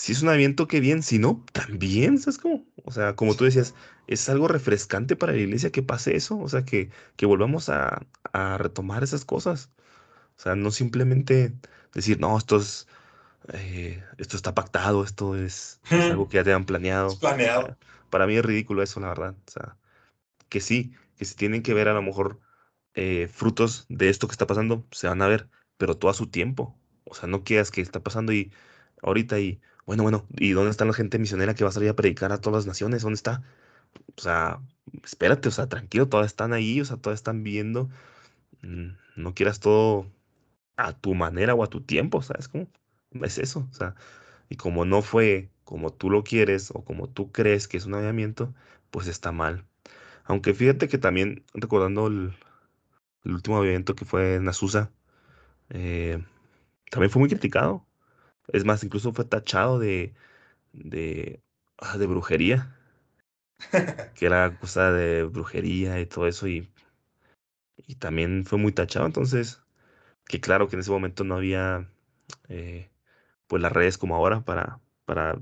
Si es un aviento, qué bien. Si no, también, ¿sabes cómo? O sea, como tú decías, es algo refrescante para la iglesia que pase eso. O sea, que, que volvamos a, a retomar esas cosas. O sea, no simplemente decir, no, esto es, eh, esto está pactado, esto es, es algo que ya te han planeado. Es planeado. Para mí es ridículo eso, la verdad. O sea, que sí, que si tienen que ver a lo mejor eh, frutos de esto que está pasando, se van a ver, pero todo a su tiempo. O sea, no quieras que está pasando y ahorita y, bueno, bueno, ¿y dónde está la gente misionera que va a salir a predicar a todas las naciones? ¿Dónde está? O sea, espérate, o sea, tranquilo, todas están ahí, o sea, todas están viendo. Mm, no quieras todo a tu manera o a tu tiempo, ¿sabes cómo? Es eso, o sea, y como no fue como tú lo quieres o como tú crees que es un avivamiento, pues está mal. Aunque fíjate que también, recordando el, último evento que fue en Azusa, eh, también fue muy criticado. Es más, incluso fue tachado de, de, ah, de brujería, que era cosa de brujería y todo eso, y, y también fue muy tachado. Entonces, que claro que en ese momento no había eh, pues las redes como ahora para, para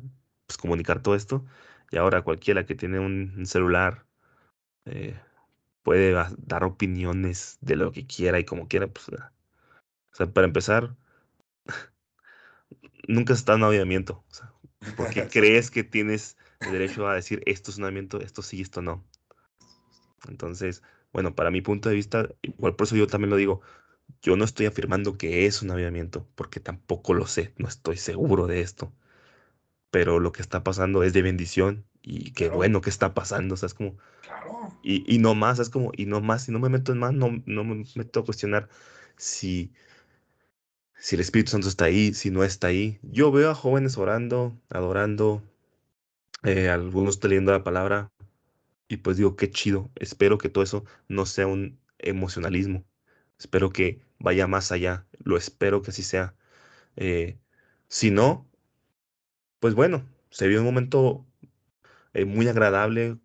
pues, comunicar todo esto. Y ahora cualquiera que tiene un, un celular eh, puede dar opiniones de lo que quiera y como quiera. Pues, o sea, para empezar, nunca en un avivamiento. O sea, ¿por qué crees que tienes el derecho a decir esto es un avivamiento, esto sí, esto no? Entonces, bueno, para mi punto de vista, igual por eso yo también lo digo, yo no estoy afirmando que es un avivamiento, porque tampoco lo sé, no estoy seguro de esto, pero lo que está pasando es de bendición y qué Claro. bueno que está pasando, o sea, es como, Claro. y, y no más, es como, y no más, si no me meto en más, no, no me meto a cuestionar si, si el Espíritu Santo está ahí, si no está ahí. Yo veo a jóvenes orando, adorando, eh, algunos leyendo la palabra, y pues digo, qué chido. Espero que todo eso no sea un emocionalismo. Espero que vaya más allá. Lo espero que así sea. Eh, si no, pues bueno, se vio un momento eh, muy agradable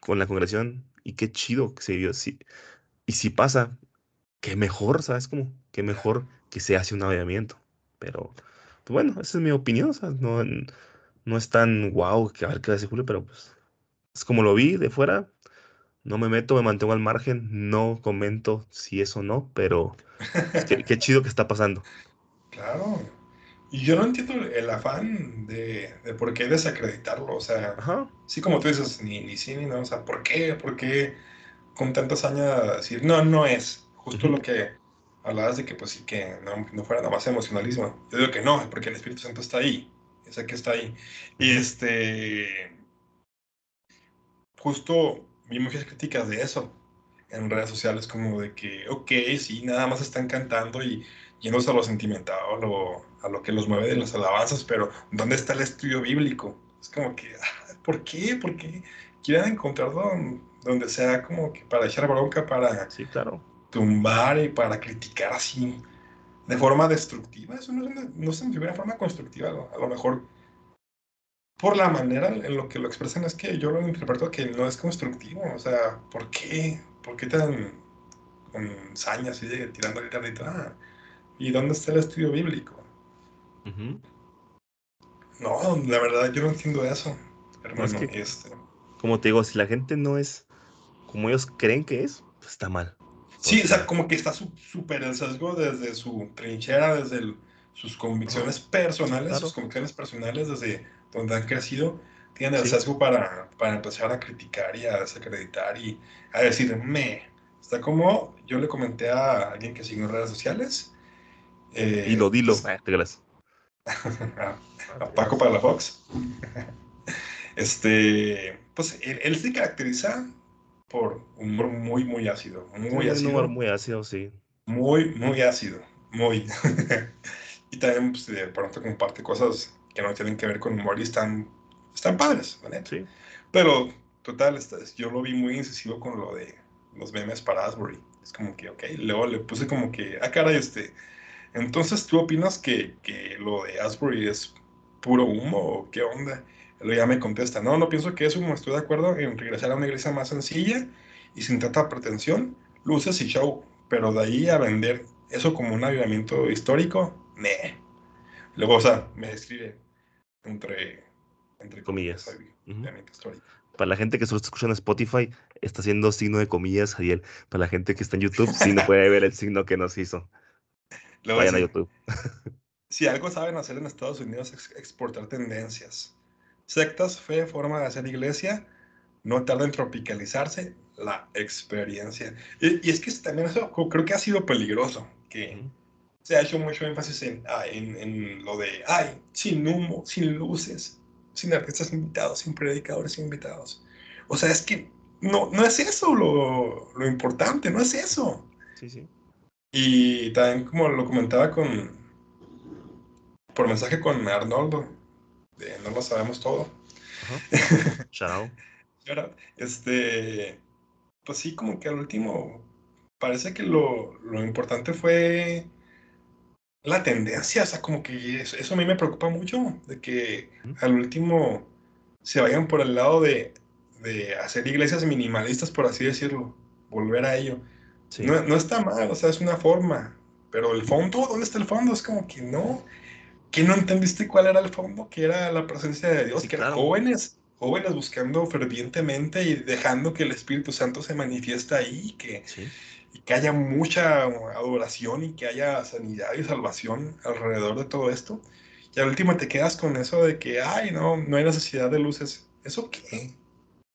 con la congregación y qué chido que se vio. Sí. Y si pasa, qué mejor, ¿sabes cómo? Qué mejor que se hace un avivamiento. Pero, pues bueno, esa es mi opinión. o sea, no, no es tan guau que a ver qué decir Julio, pero pues es como lo vi de fuera. No me meto, me mantengo al margen, no comento si es o no, pero pues, qué, qué chido que está pasando. Claro. Y yo no entiendo el, afán de, de por qué desacreditarlo. O sea, Ajá. sí como tú dices, ni, ni sí ni no. O sea, ¿por qué? ¿Por qué con tanta hazaña decir, no, no es? Justo lo que hablabas de que pues sí que no, no fuera nada más emocionalismo. Yo digo que no, porque el Espíritu Santo está ahí. Sé que está ahí. Y este, justo vi muchas críticas de eso en redes sociales como de que, ok, sí, nada más están cantando y yéndose a lo sentimental, a lo, a lo que los mueve de las alabanzas, pero ¿dónde está el estudio bíblico? Es como que, ah, ¿por qué? ¿Por qué quieren encontrar don- donde sea como que para echar bronca, para Sí, claro. Tumbar y para criticar así de forma destructiva? Eso no, es una- no se me figura de forma constructiva, a lo- mejor por la manera en lo que lo expresan es que yo lo interpreto que no es constructivo. O sea, ¿por qué? ¿Por qué tan con saña así de tirando el carrito? Ah, ¿y dónde está el estudio bíblico? No, la verdad yo no entiendo eso, No, es hermano. que, Este, como te digo, si la gente no es como ellos creen que es, pues está mal. Sí, o sea, como que está su- súper el sesgo desde su trinchera, desde el- sus convicciones personales, claro. sus convicciones personales, desde donde han crecido, tienen el Sí. sesgo para, para empezar a criticar y a desacreditar y a decir, me. Está como yo le comenté a alguien que sigue en redes sociales. eh, Dilo, dilo. pues, Ah, a, a Paco para la Fox. Este, pues él, él se caracteriza por un humor muy, muy ácido. Muy Tiene un ácido. humor muy ácido, sí. muy, muy ácido, muy. y también pues, de pronto comparte cosas que no tienen que ver con humor y están, están padres, ¿vale? Sí. Pero, total, yo lo vi muy incisivo con lo de los memes para Asbury. Es como que, ok, luego le puse como que, ah, caray, este, entonces tú opinas que, que lo de Asbury es puro humo o qué onda? Luego ya me contesta, no, no pienso que es humo, estoy de acuerdo en regresar a una iglesia más sencilla y sin tanta pretensión, luces y show, pero de ahí a vender eso como un avivamiento histórico, meh. Luego, o sea, me escribe entre, entre Comillas. histórico. Para la gente que solo está escuchando en Spotify, está haciendo signo de comillas, Ariel. Para la gente que está en YouTube, sí no puede ver el signo que nos hizo. Luego Vayan a YouTube. Si algo saben hacer en Estados Unidos es exportar tendencias. Sectas, fe, forma de hacer iglesia, no tarda en tropicalizarse la experiencia. Y, y es que también eso creo que ha sido peligroso, que se ha hecho mucho énfasis en, ah, en, en lo de, ay, sin humo, sin luces, sin artistas invitados, sin predicadores invitados. O sea, es que no, no es eso lo, lo importante, no es eso. Sí, sí. Y también como lo comentaba con por mensaje con Arnoldo, de No lo sabemos todo. Chao. Ahora, este, pues sí, como que al último, parece que lo, lo importante fue la tendencia, o sea, como que eso, eso a mí me preocupa mucho, de que al último se vayan por el lado de, de hacer iglesias minimalistas, por así decirlo, volver a ello. Sí. No, no está mal, o sea, es una forma, pero el fondo, ¿dónde está el fondo? Es como que no, que no entendiste cuál era el fondo, que era la presencia de Dios, Sí, que eran jóvenes, jóvenes buscando fervientemente y dejando que el Espíritu Santo se manifiesta ahí, que, Sí. y que haya mucha adoración y que haya sanidad y salvación alrededor de todo esto. Y al último te quedas con eso de que, ay, no, no hay necesidad de luces. ¿Eso qué?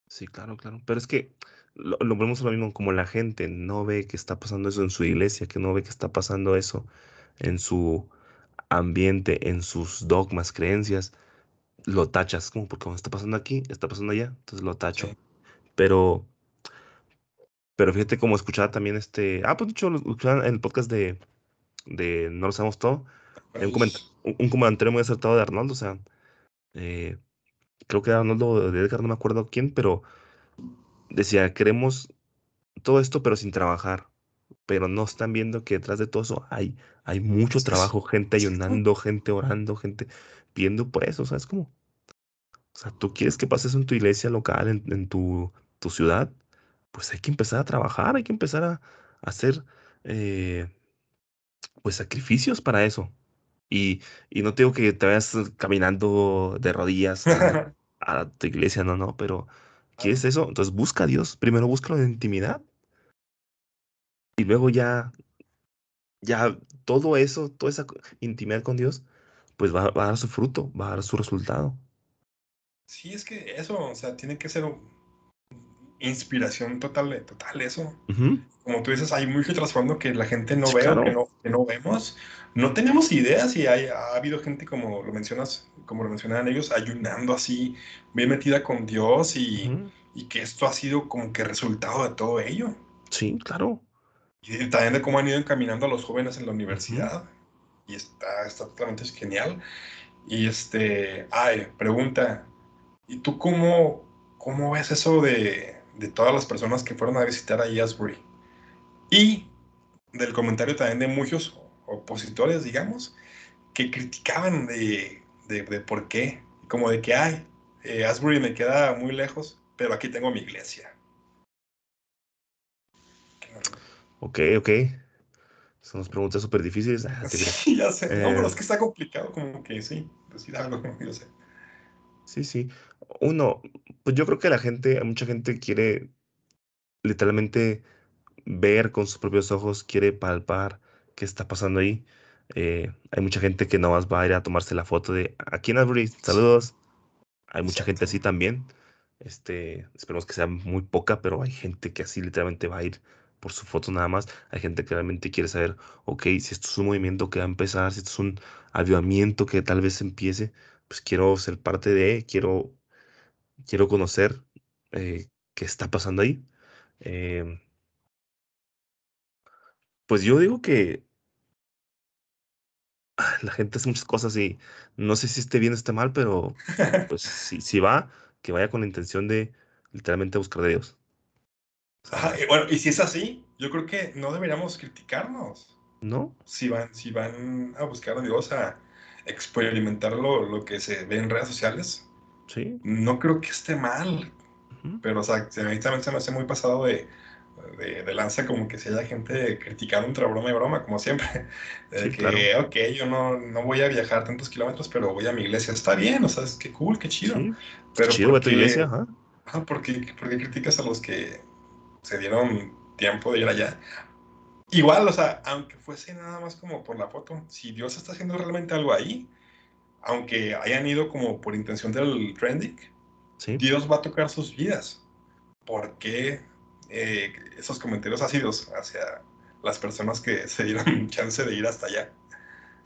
Sí, claro, claro. Pero es que lo, lo vemos lo mismo, como la gente no ve que está pasando eso en su iglesia, que no ve que está pasando eso en su ambiente, en sus dogmas, creencias, lo tachas, como porque está pasando aquí, está pasando allá, entonces lo tacho. Sí. Pero, pero fíjate como escuchaba también este, ah, pues de hecho, en el podcast de, de No lo sabemos todo, un, coment- un- un comentario muy acertado de Arnoldo, o sea, eh, creo que era Arnoldo de Edgar, no me acuerdo quién, pero decía, queremos todo esto, pero sin trabajar. Pero no están viendo que detrás de todo eso hay, hay mucho trabajo, gente ayunando, gente orando, gente pidiendo por eso, ¿sabes cómo? O sea, tú quieres que pase eso en tu iglesia local, en, en tu, tu ciudad, pues hay que empezar a trabajar, hay que empezar a, a hacer eh, pues sacrificios para eso. Y, y no te digo que te vayas caminando de rodillas a, a tu iglesia, no, no, pero ¿quieres eso? Entonces busca a Dios, primero búscalo en intimidad y luego ya, ya todo eso, toda esa intimidad con Dios, pues va, va a dar su fruto, va a dar su resultado. Sí, es que eso, o sea, tiene que ser inspiración total, total eso. Ujú, Como tú dices, hay mucho trasfondo que la gente no Sí, ve claro. que no, que no vemos. No tenemos idea si hay, ha habido gente, como lo mencionas, como lo mencionaban ellos, ayunando así, bien metida con Dios y, Ujú, y que esto ha sido como que resultado de todo ello. Sí, claro. Y también de cómo han ido encaminando a los jóvenes en la universidad. Y está, está totalmente genial. Y este, ay, pregunta, ¿y tú cómo, cómo ves eso de, de todas las personas que fueron a visitar a Asbury? Y del comentario también de muchos opositores, digamos, que criticaban de, de, de por qué, como de que, ay, eh, Asbury me queda muy lejos, pero aquí tengo mi iglesia. Ok, ok. Son las preguntas súper difíciles. Ah. Sí, ya sé, no, pero Eh, es que está complicado, como que sí, decir algo, yo sé. sí, sí. Uno, pues yo creo que la gente, mucha gente quiere literalmente ver con sus propios ojos, quiere palpar qué está pasando ahí. Eh, hay mucha gente que no más va a ir a tomarse la foto de aquí en Albury, saludos. Hay mucha gente así también. Este, esperemos que sea muy poca, pero hay gente que así literalmente va a ir por su foto nada más. Hay gente que realmente quiere saber, ok, si esto es un movimiento que va a empezar, si esto es un avivamiento que tal vez empiece, pues quiero ser parte de, quiero, quiero conocer eh, qué está pasando ahí. Em, Pues yo digo que la gente hace muchas cosas y no sé si esté bien o esté mal, pero pues si, si va, que vaya con la intención de literalmente buscar de Dios. Ajá, y bueno, y si es así, yo creo que no deberíamos criticarnos. ¿no? Si van, si van a buscar a Dios, a experimentar lo, lo que se ve en redes sociales, Sí. no creo que esté mal. Pero, o sea, a mí también se me hace muy pasado de, de, de lanza como que si haya gente criticando entre broma y broma, como siempre. De Sí, que, claro. ok, yo no, no voy a viajar tantos kilómetros, pero voy a mi iglesia. Está bien, o sea, es que cool, qué chido. Sí. Pero Chido, va a tu iglesia, porque, ajá, porque, porque criticas a los que se dieron tiempo de ir allá. Igual, o sea, aunque fuese nada más como por la foto, si Dios está haciendo realmente algo ahí, aunque hayan ido como por intención del trending, Sí. Dios va a tocar sus vidas. ¿Por qué eh, esos comentarios ácidos hacia las personas que se dieron chance de ir hasta allá?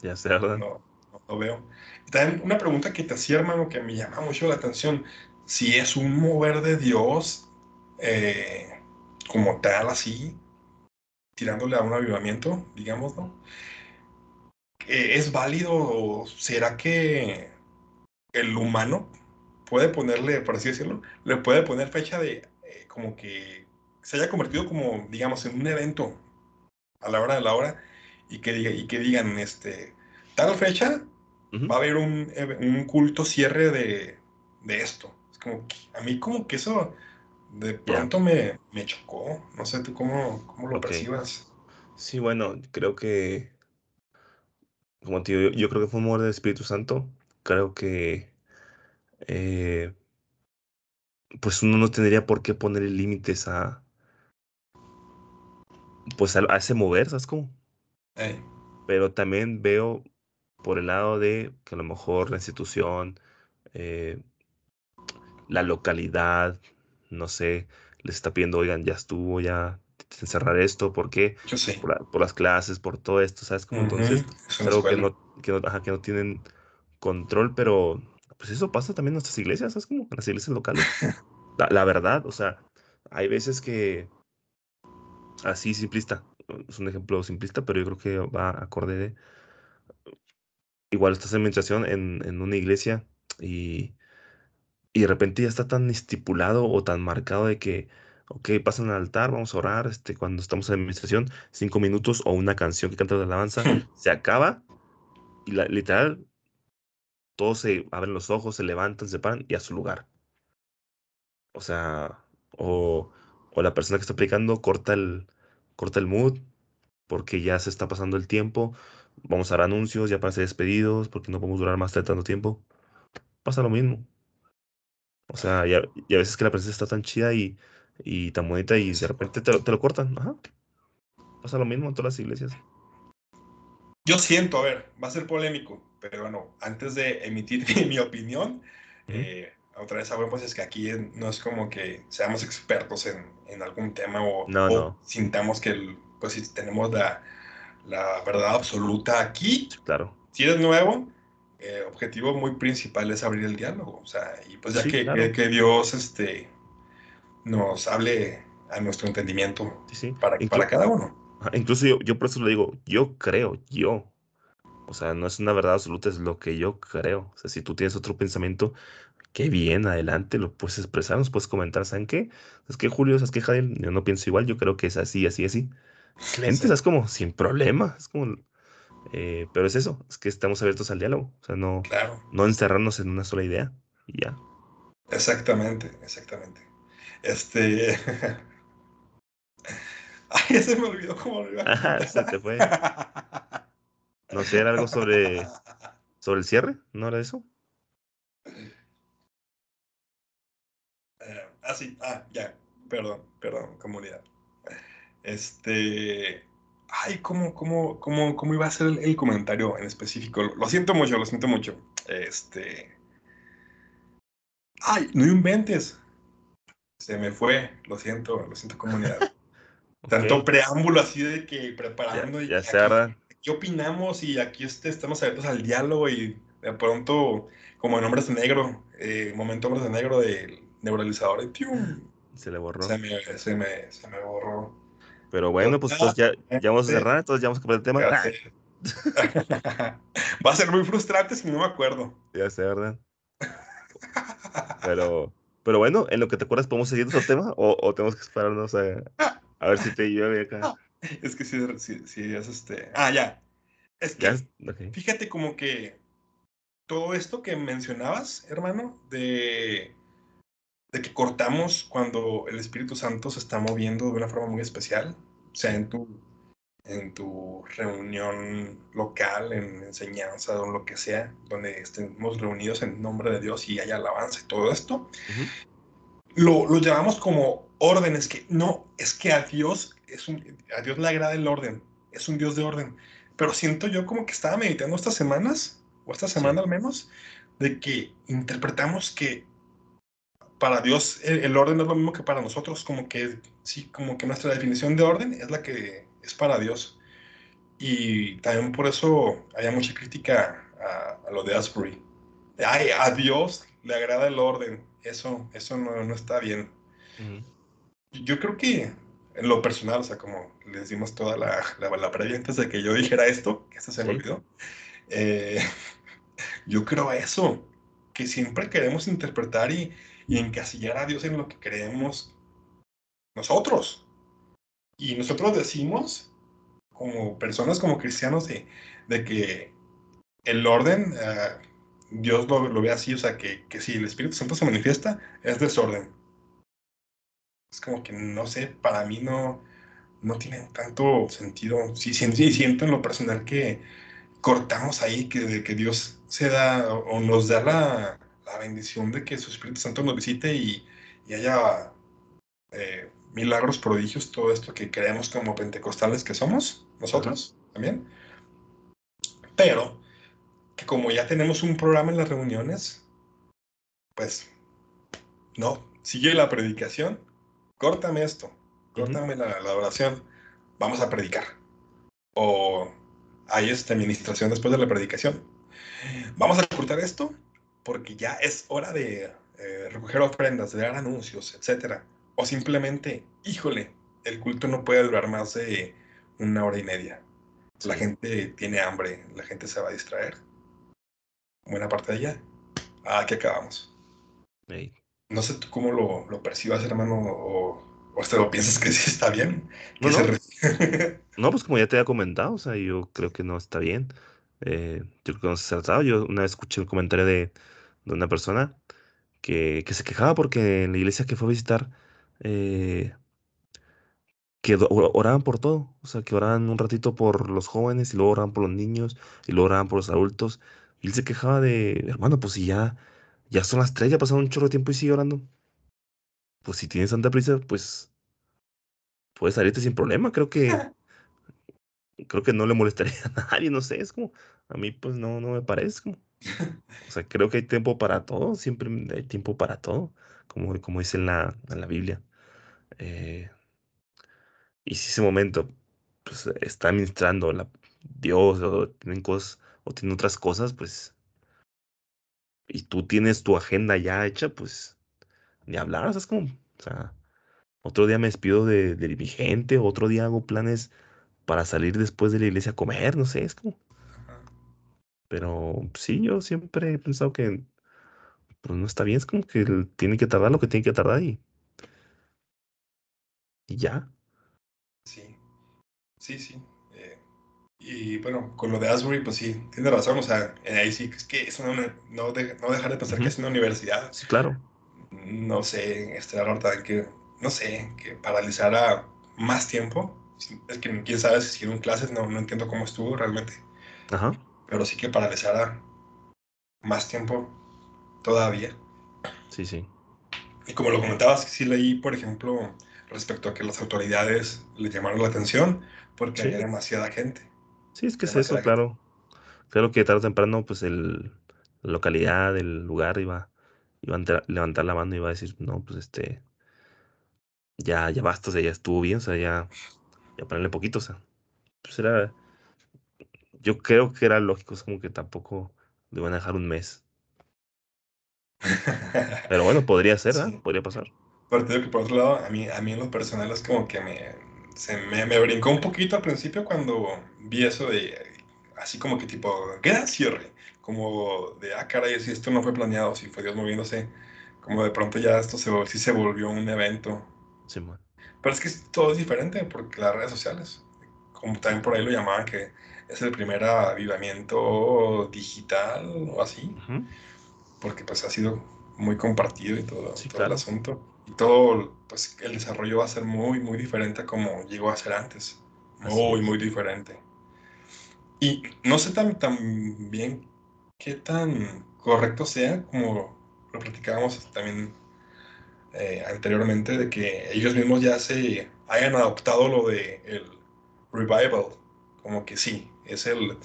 Ya sé, ¿verdad? No, no lo veo. Y también una pregunta que te hacía, hermano, que me llama mucho la atención. Si es un mover de Dios eh, como tal, así, tirándole a un avivamiento, digamos, ¿no? Eh, ¿Es válido será que el humano puede ponerle, por así decirlo, le puede poner fecha de eh, como que se haya convertido como, digamos, en un evento a la hora de la hora y que, diga, y que digan, este, tal fecha va a haber un, un culto cierre de, de esto. Es como que, a mí como que eso de pronto me, me chocó. No sé tú cómo, cómo lo percibas. Sí, bueno, creo que, como te digo, yo, yo creo que fue un amor del Espíritu Santo. Creo que, eh, pues uno no tendría por qué ponerle límites a, pues a, a ese mover, ¿sabes cómo? Pero también veo por el lado de que a lo mejor la institución, eh, la localidad, no sé, les está pidiendo, oigan, ya estuvo, ya encerrar esto, ¿por qué? yo. Por, la- por las clases, por todo esto, ¿sabes? Ujú, Entonces, algo que no, que no, ajá, que no tienen control, pero pues eso pasa también en nuestras iglesias, ¿sabes cómo? En las iglesias locales. La, la verdad, o sea, hay veces que, así simplista, es un ejemplo simplista, pero yo creo que va acorde de, igual estás en administración en, en una iglesia y Y de repente ya está tan estipulado o tan marcado de que, ok, pasan al altar, vamos a orar, este, cuando estamos en administración, cinco minutos o una canción que canta de alabanza, se acaba y la- literal, todos se abren los ojos, se levantan, se paran y a su lugar. O sea, o, o la persona que está aplicando corta el, corta el mood porque ya se está pasando el tiempo, vamos a dar anuncios ya para ser despedidos porque no podemos durar más de tanto tiempo. Pasa lo mismo. O sea, y a, y a veces que la presencia está tan chida y, y tan bonita y de repente te lo, te lo cortan. Ajá. Pasa lo mismo en todas las iglesias. Yo siento, a ver, va a ser polémico, pero bueno, antes de emitir mi opinión, eh, otra vez hago pues es que aquí no es como que seamos expertos en, en algún tema o, No, o no. sintamos que el- pues si tenemos la, la verdad absoluta aquí. Claro. Si eres nuevo, eh, objetivo muy principal es abrir el diálogo, o sea, y pues ya Sí, que, que, claro. que Dios este, nos hable a nuestro entendimiento Sí, sí. para, para cada uno. incluso yo, yo por eso le digo, yo creo, yo. O sea, no es una verdad absoluta, es lo que yo creo. O sea, si tú tienes otro pensamiento, qué bien, adelante, lo puedes expresar, nos puedes comentar, ¿saben qué? Es que Julio, ¿sabes qué, Javier? Yo no pienso igual, yo creo que es así, así, así. Sí, ¿sabes? Como sin problema. Es como, Eh, pero es eso, es que estamos abiertos al diálogo, o sea, no, claro, no encerrarnos en una sola idea y ya. exactamente, exactamente. Este. Ay, ya se me olvidó cómo lo iba a Ajá, se te fue. No sé, era algo sobre, sobre el cierre, ¿no era eso? Eh, ah, sí, ah, ya, perdón, perdón, comunidad. Este. Ay, ¿cómo, cómo, cómo, cómo iba a ser el, el comentario en específico? Lo, lo siento mucho, lo siento mucho. Este. Ay, no inventes. Se me fue, lo siento, lo siento, comunidad. Tanto preámbulo así de que ya, preparando y ya que se aquí. ¿qué opinamos? Y aquí este, estamos abiertos al diálogo y de pronto, como en Hombres de Negro, eh, momento Hombres de Negro del neuralizador y. Se le borró. Se me, se me, se me borró. Pero bueno, pues entonces ya, ya vamos a cerrar, entonces ya vamos a cambiar el tema. Va a ser muy frustrante si no me acuerdo. Ya sé, ¿verdad? Pero, pero bueno, en lo que te acuerdas, ¿podemos seguir nuestro tema? ¿O, o tenemos que esperarnos a, a, ver si te llueve acá? Es que si, si, es este. Ah, ya. Es que, fíjate como que todo esto que mencionabas, hermano, de, de que cortamos cuando el Espíritu Santo se está moviendo de una forma muy especial, sea, en tu, en tu reunión local, en enseñanza o lo que sea, donde estemos reunidos en nombre de Dios y haya alabanza y todo esto, lo, lo, llamamos como órdenes, que no, es que a Dios, es un, a Dios le agrada el orden, es un Dios de orden. Pero siento yo como que estaba meditando estas semanas o esta semana al menos, de que interpretamos que para Dios el, orden es lo mismo que para nosotros, como que sí, como que nuestra definición de orden es la que es para Dios. Y también por eso hay mucha crítica a, lo de Asbury. Ay, a Dios le agrada el orden. Eso, eso no, no está bien. Yo creo que en lo personal, o sea, como les dimos toda la, la, previa antes de que yo dijera esto, que esto se me olvidó, eh, yo creo eso, que siempre queremos interpretar y, encasillar a Dios en lo que creemos nosotros. Y nosotros decimos, como personas, como cristianos, de, de que el orden, ah, Dios lo, ve así, o sea, que, que, si el Espíritu Santo se manifiesta, es desorden. Es como que, no sé, para mí no, no tiene tanto sentido. Sí, siento en lo personal que cortamos ahí, que, que Dios se da o nos da la, la, bendición de que su Espíritu Santo nos visite y, y haya eh, milagros, prodigios, todo esto que creemos como pentecostales que somos, nosotros también. Pero que como ya tenemos un programa en las reuniones, pues no, sigue la predicación, córtame esto, córtame la, la oración, vamos a predicar. O hay esta administración después de la predicación. Vamos a cortar esto porque ya es hora de eh, recoger ofrendas, de dar anuncios, etc. O simplemente, híjole, el culto no puede durar más de una hora y media. La gente tiene hambre, la gente se va a distraer. Buena parte de ella. Ah, aquí acabamos. No sé tú cómo lo, lo percibas, hermano, o, ¿O te lo piensas que sí está bien? No, pues como ya te había comentado, o sea, yo creo que no está bien. Eh, yo creo que no se ha tratado. Yo una vez escuché el comentario de, una persona que, se quejaba porque en la iglesia que fue a visitar, eh, que oraban por todo. O sea, que oraban un ratito por los jóvenes y luego oraban por los niños y luego oraban por los adultos. Y él se quejaba de, hermano, pues si ya, ya son las tres, ya pasaron un chorro de tiempo y sigue orando pues si tienes tanta prisa, pues puedes salirte sin problema. Creo que creo que no le molestaría a nadie, no sé, es como a mí pues no no me parece como o sea, creo que hay tiempo para todo, siempre hay tiempo para todo, como, como dice en la, en la Biblia. Eh, y si ese momento pues, está ministrando la, Dios o tienen cosas o tienen otras cosas, pues y tú tienes tu agenda ya hecha, pues ni hablar, ¿sabes como, o sea, otro día me despido de, de mi gente, otro día hago planes para salir después de la iglesia a comer, no sé, es como. Pero sí, yo siempre he pensado que pues no está bien, es como que tiene que tardar lo que tiene que tardar y, y ya. Sí, sí, sí. Eh, y bueno, con lo de Asbury, pues sí, tiene razón, o sea, ahí sí, es que eso no, no, dejar de pensar que es una universidad. Sí, claro no sé, este, la que, no sé, que paralizara más tiempo. Es que quién sabe si hicieron clases, no, no entiendo cómo estuvo realmente. Ajá. Pero sí que paralizara más tiempo todavía. Sí, sí. Y como lo comentabas, sí leí, por ejemplo, respecto a que las autoridades le llamaron la atención porque había demasiada gente. Sí, es que es eso, claro. Claro que tarde o temprano, pues el, la localidad, el lugar iba iba a levantar la mano y iba a decir, no, pues este, ya, ya basta, o sea, ya estuvo bien, o sea, ya, ya ponerle poquito, o sea, pues era, yo creo que era lógico, es como que tampoco le iban a dejar un mes. Pero bueno, podría ser, ¿eh? Podría pasar. Pero que por otro lado, a mí, a mí en lo personal es como que me, se me, me brincó un poquito al principio cuando vi eso de, así como que tipo, gran cierre, como de, ah, caray, si esto no fue planeado, si fue Dios moviéndose, como de pronto ya esto se, sí se volvió un evento. Sí, man. Pero es que todo es diferente porque las redes sociales, como también por ahí lo llamaban, que es el primer avivamiento digital o así, porque pues ha sido muy compartido y todo, Sí, todo claro. el asunto. Y todo, pues el desarrollo va a ser muy, muy diferente a como llegó a ser antes. Así Muy, es. muy diferente. Y no sé tan, tan bien qué tan correcto sea, como lo platicábamos también eh, anteriormente, de que ellos mismos ya se hayan adoptado lo de el revival. Como que sí, es el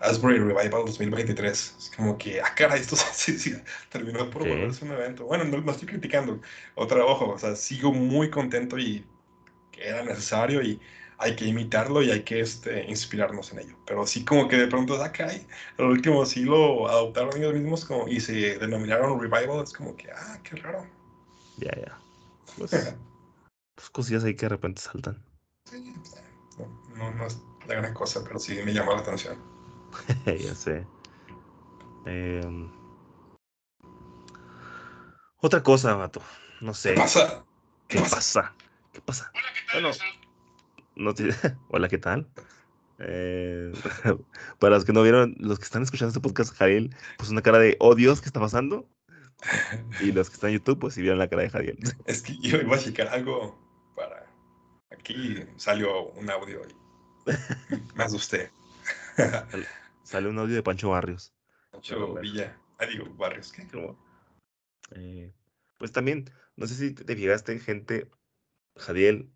Asbury Revival 2023. Es como que, ah, caray, esto sí, sí, terminó por Ok. volverse un evento. Bueno, no, no estoy criticando. Otra, ojo, o sea, sigo muy contento y que era necesario y hay que imitarlo y hay que este, inspirarnos en ello. Pero sí como que de pronto, ah, caray, al último sí lo adoptaron ellos mismos como, y se denominaron revival. Es como que, ah, qué raro. Ya, ya. Pues, pues cosillas ahí que de repente saltan. Sí, no, no, no es la gran cosa, pero sí me llamó la atención. ya sé. Em, otra cosa, vato. No sé. ¿Qué pasa? ¿Qué pasa? ¿Qué pasa? Bueno, no te- Hola, ¿qué tal? Eh, para los que no vieron, los que están escuchando este podcast, Jadiel puso una cara de, oh Dios, ¿qué está pasando? Y los que están en YouTube, pues sí vieron la cara de Jadiel. Es que yo iba a checar algo para... Aquí salió un audio y me asusté. Sale un audio de Pancho Barrios. Pancho Villa. Ah, digo, Barrios, eh, pues también, no sé si te te fijaste, gente, Jadiel,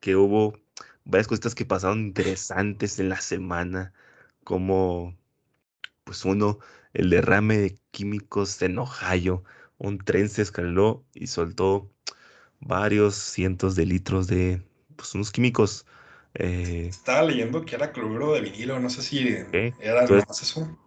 que hubo varias cositas que pasaron interesantes en la semana, como, pues uno, el derrame de químicos en Ohio, un tren se escaló y soltó varios cientos de litros de, pues unos químicos, eh, Estaba leyendo que era cloruro de vinilo, no sé si ¿Qué? era Entonces- nomás eso.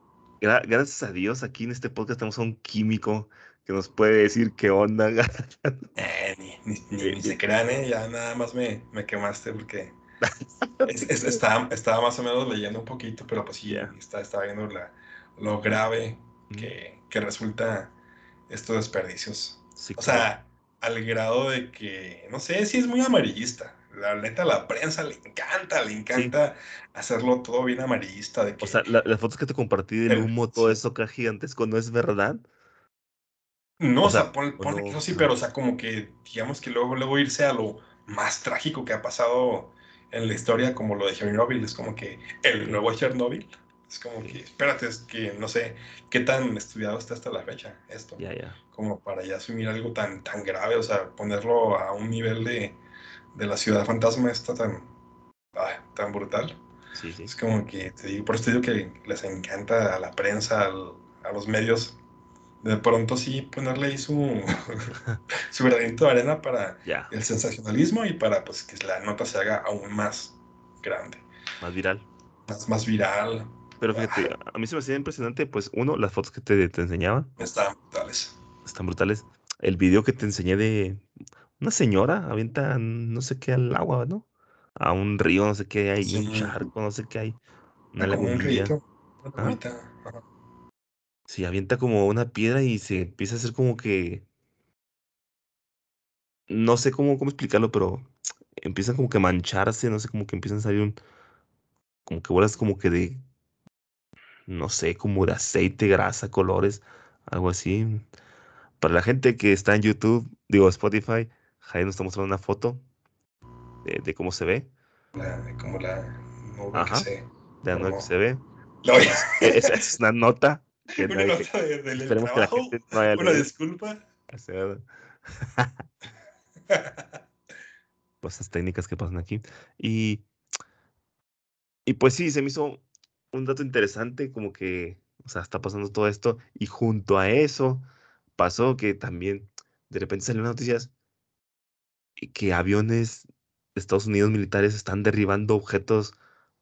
gra- gracias a Dios, aquí en este podcast tenemos a un químico que nos puede decir qué onda. Eh, ni, ni, ni- Sí, ni sí. se crean, ¿eh? Ya nada más me, me quemaste porque es- es- estaba, estaba más o menos leyendo un poquito, pero pues sí, Ya. está, estaba viendo la, lo grave Mm. que, que resulta estos desperdicios. Sí, O claro. sea, al grado de que, no sé, si es muy amarillista. La neta, la prensa le encanta, le encanta hacerlo todo bien amarillista. De que, O sea, la- las fotos que te compartí del El- humo, todo eso acá gigantesco, ¿no es verdad? no, o o sea, sea, pon- o ponle no, que eso sí, pero, o sea, como que, digamos que luego, luego irse a lo más trágico que ha pasado en la historia, como lo de Chernobyl, es como que el nuevo Chernobyl. Es como que, espérate, es que no sé qué tan estudiado está hasta la fecha esto. Ya, ya. como para ya asumir algo tan, tan grave, o sea, ponerlo a un nivel de, de la ciudad fantasma está tan, ay, tan brutal. Sí, sí. Es como que, te digo, por eso te digo que les encanta a la prensa, al- a los medios, de pronto sí ponerle ahí su, su granito de arena para Ya. el sensacionalismo y para pues que la nota se haga aún más grande, Más viral. más, más viral. Pero fíjate, a mí se me hacía impresionante, pues, uno, las fotos que te, te enseñaba Están brutales. están brutales. El video que te enseñé de una señora avienta no sé qué al agua, ¿no? A un río, no sé qué hay, un charco, no sé qué hay. Una un lagunilla. ajá. Sí, avienta como una piedra y se empieza a hacer como que. No sé cómo, cómo explicarlo, pero empiezan como que a mancharse, no sé, como que empiezan a salir un. Como que bolas como que de. No sé, como de aceite, grasa, colores, algo así. Para la gente que está en YouTube, digo Spotify, Jaime nos está mostrando una foto de, de cómo se ve, la- como la nube Ajá. que se de la nube que se ve. La voy Es, es una nota que una nota de- del esperemos que la trabajo, gente no haya una leído. disculpa. Sea, cosas técnicas que pasan aquí. Y, y pues sí, se me hizo un dato interesante, como que, o sea, está pasando todo esto, y junto a eso pasó que también de repente salieron noticias que aviones de Estados Unidos militares están derribando objetos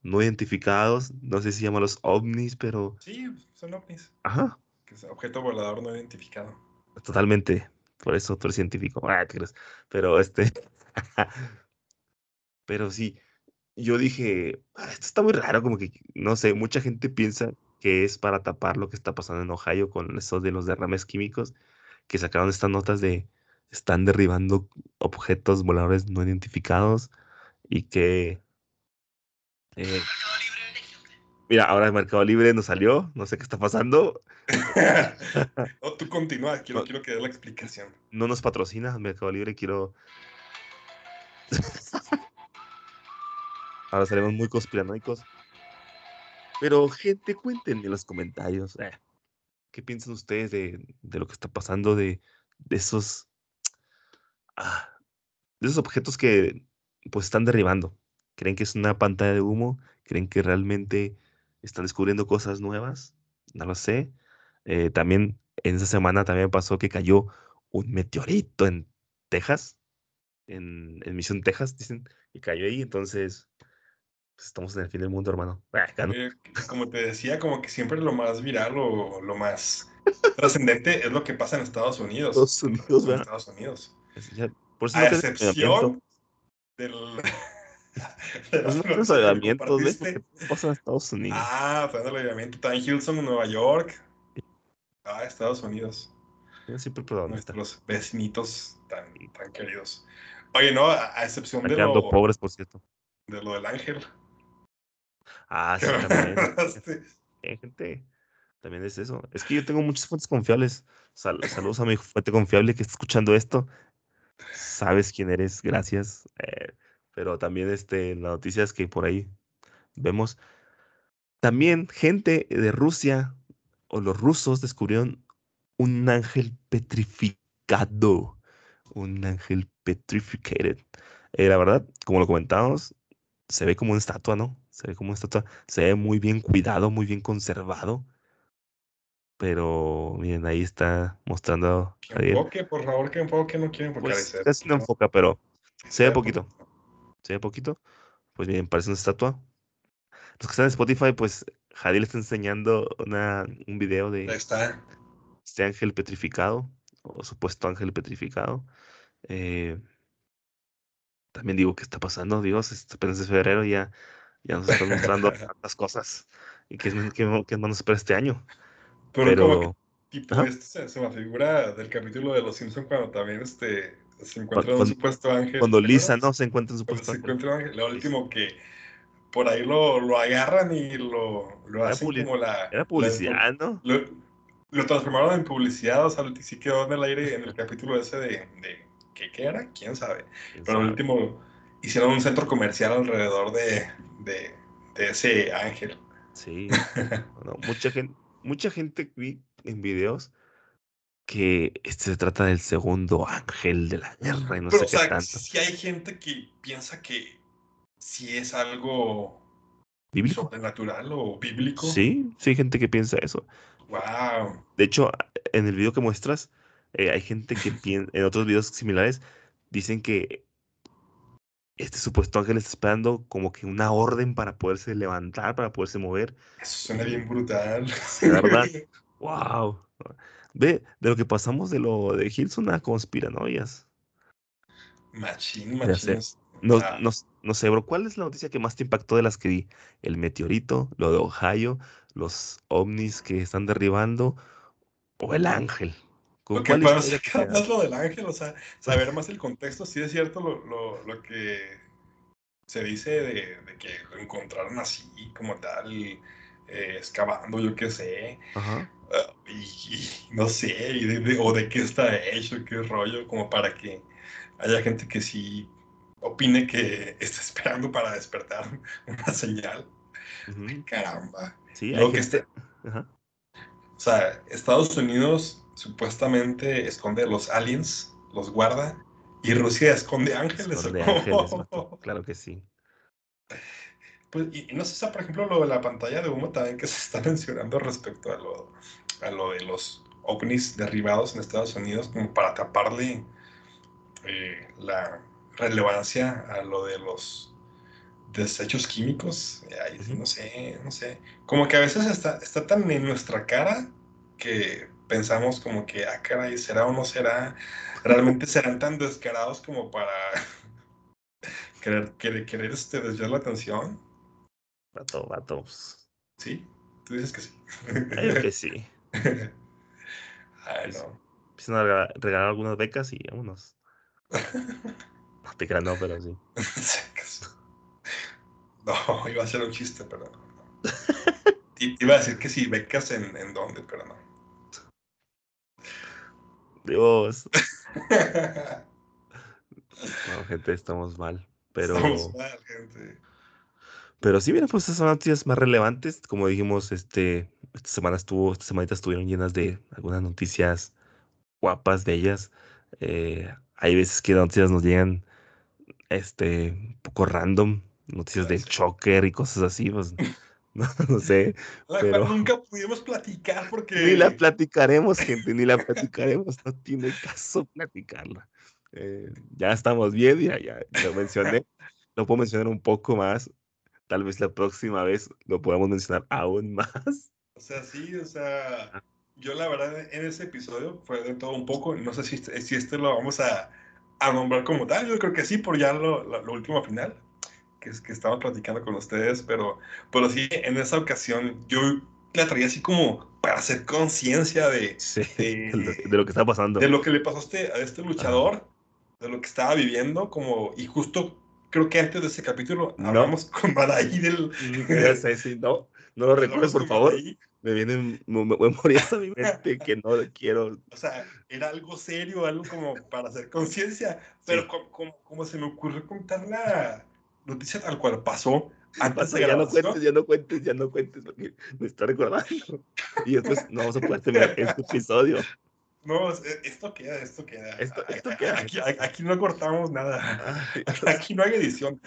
no identificados, no sé si llaman los ovnis, pero, Sí, son ovnis. ajá, Que es objeto volador no identificado. totalmente, por eso eres científico, ah, ¿te crees? pero este, Pero sí, yo dije, "Ah, esto está muy raro, como que, no sé, mucha gente piensa que es para tapar lo que está pasando en Ohio con eso de los derrames químicos, que sacaron estas notas de están derribando objetos voladores no identificados y que... eh, mira, ahora el Mercado Libre nos salió, no sé qué está pasando, No, tú continúa, quiero, No. quiero que dé la explicación. no nos patrocina Mercado Libre, quiero... Ahora salimos muy conspiranoicos. Pero, gente, cuéntenme en los comentarios. eh, ¿Qué piensan ustedes de, de lo que está pasando, de, de esos. Ah, de esos objetos que pues están derribando? ¿Creen que es una pantalla de humo? ¿Creen que realmente están descubriendo cosas nuevas? No lo sé. Eh, también en esa semana también pasó que cayó un meteorito en Texas, en, en Misión Texas, dicen, y cayó ahí, entonces pues, estamos en el fin del mundo, hermano. Ah. Eh, como te decía, como que siempre lo más viral o lo más trascendente es lo que pasa en Estados Unidos. Estados Unidos, En. Estados Unidos. Por eso A no excepción del. de la eso no Estados Unidos. Ah, fue del avivamiento. Está en Houston, Nueva York. Ah, Estados Unidos. Yo siempre. Nuestros vecinitos tan, tan queridos. Oye, no, a, a excepción de lo, pobres, por cierto. de lo del ángel. Ah, sí, también. Eh, gente, también es eso. Es que yo tengo muchas fuentes confiables. Sal- saludos a mi fuente confiable que está escuchando esto. Sabes quién eres, gracias. Eh, pero también este, las noticias que por ahí vemos. También gente de Rusia o los rusos descubrieron un ángel petrificado. Un ángel petrificated. Eh, la verdad, como lo comentamos, se ve como una estatua, ¿no? Se ve como una estatua. Se ve muy bien cuidado, muy bien conservado. Pero miren, ahí está mostrando Que enfoque, por favor, que enfoque, no quiero enfocar Pues ese. casi no enfoca, pero se ve poquito. Se ve poquito. Pues miren, parece una estatua. Los que están en Spotify, pues Jadil está enseñando una, un video de está. este ángel petrificado, o supuesto ángel petrificado. Eh, también digo, ¿qué está pasando? Dios, es apenas es febrero y ya, ya nos están mostrando tantas cosas. ¿Y qué, es- qué, qué más nos espera este año? Pero, como que tipo, esto se, se me figura del capítulo de Los Simpsons cuando también este, se encuentra un supuesto ángel. cuando ¿te Lisa? ¿no? Se encuentra en su Cuando puesto se ángel. encuentra un ángel. Lo último que por ahí lo, lo agarran y lo, lo hacen como la... Era la- publicidad, ¿no? lo, lo transformaron en publicidad, o sea, sí quedó en el aire en el capítulo ese de... de ¿qué, qué era? ¿Quién sabe? ¿Quién Pero sabe? último hicieron un centro comercial alrededor de, de, de ese ángel. Sí. Bueno, mucha gente, mucha gente vi en videos que este se trata del segundo ángel de la guerra y no Pero, sé o qué sea, tanto. si hay gente que piensa que si es algo ¿Bíblico? sobrenatural o bíblico. Sí, sí hay gente que piensa eso. Wow. De hecho, en el video que muestras, eh, hay gente que piensa, en otros videos similares, dicen que este supuesto ángel está esperando como que una orden para poderse levantar, para poderse mover. Eso suena bien brutal. ¿verdad? ¡Wow! Ve, de lo que pasamos de lo de Hilson a conspiranoias. Machín, machín. No, sea, no, no sé, bro, ¿cuál es la noticia que más te impactó de las que vi? El meteorito, lo de Ohio, los ovnis que están derribando o el ángel. ¿Con Lo que pasa es que más lo del ángel, o sea, saber más el contexto, sí es cierto lo, lo, lo que se dice de, de que lo encontraron así, como tal, eh, excavando, yo qué sé, Ajá. ah, y, y no sé, y de- de- o de qué está hecho, qué rollo, como para que haya gente que sí opine que está esperando para despertar una señal. Caramba. Sí, hay que este- Ajá. O sea, Estados Unidos supuestamente esconde los aliens, los guarda, y Rusia esconde ángeles. Claro que sí. Pues, y, y no sé, o sea, por ejemplo, lo de la pantalla de humo también que se está mencionando respecto a lo, a lo de los ovnis derribados en Estados Unidos, como para taparle eh, la relevancia a lo de los desechos químicos. Ay. No sé, no sé. Como que a veces está, está tan en nuestra cara que pensamos como que, ah, caray, ¿será o no será? Realmente serán tan descarados como para querer, querer, querer este, desviar la atención. Vato, vato. pues, ¿Sí? Tú dices que sí. Creo que sí. Ay, no. Empiezan a regalar, algunas becas y vámonos. No te creas, no, pero sí. No, iba a ser un chiste, pero no. Iba a decir que sí, becas en, en dónde, pero no. Dios. No, gente, estamos mal. Pero, Estamos mal, gente. pero sí, mira, pues esas son noticias más relevantes. Como dijimos, este, esta semana estuvo, esta semanita estuvieron llenas de algunas noticias guapas de ellas. Eh, hay veces que las noticias nos llegan, este, un poco random, noticias del choker y cosas así, pues, no, no sé. La Pero- cual nunca pudimos platicar porque. Ni la platicaremos, gente, ni la platicaremos. No tiene caso platicarla. Eh, ya estamos bien, ya, ya lo mencioné. Lo puedo mencionar un poco más. Tal vez la próxima vez lo podamos mencionar aún más. O sea, sí, o sea, yo la verdad en ese episodio fue de todo un poco. No sé si, este- si este lo vamos a, a nombrar como tal. Yo creo que sí, por ya lo, lo, lo último final, que que estaba platicando con ustedes. Pero, pero sí, en esa ocasión yo la traía así como para hacer conciencia de, Sí, de, de lo, que está pasando. de lo que le pasó a este, a este luchador, de lo que estaba viviendo, como, y justo creo que antes de ese capítulo No. hablamos con Badaí del... Ya sé, sí, no, no lo recuerdes, hablamos por favor. Badaí, Me viene me- me- memorias a mi mente que no quiero. O sea, era algo serio, algo como para hacer conciencia, pero Sí. como, como, como se me ocurrió contar la noticia tal cual pasó antes de ya no cuentes, ya no cuentes, ya no cuentes, porque me está recordando. Y después no vamos a poder terminar este episodio. No, es- esto queda, esto queda. Esto- esto queda. Aquí, aquí no cortamos nada. Aquí no hay edición,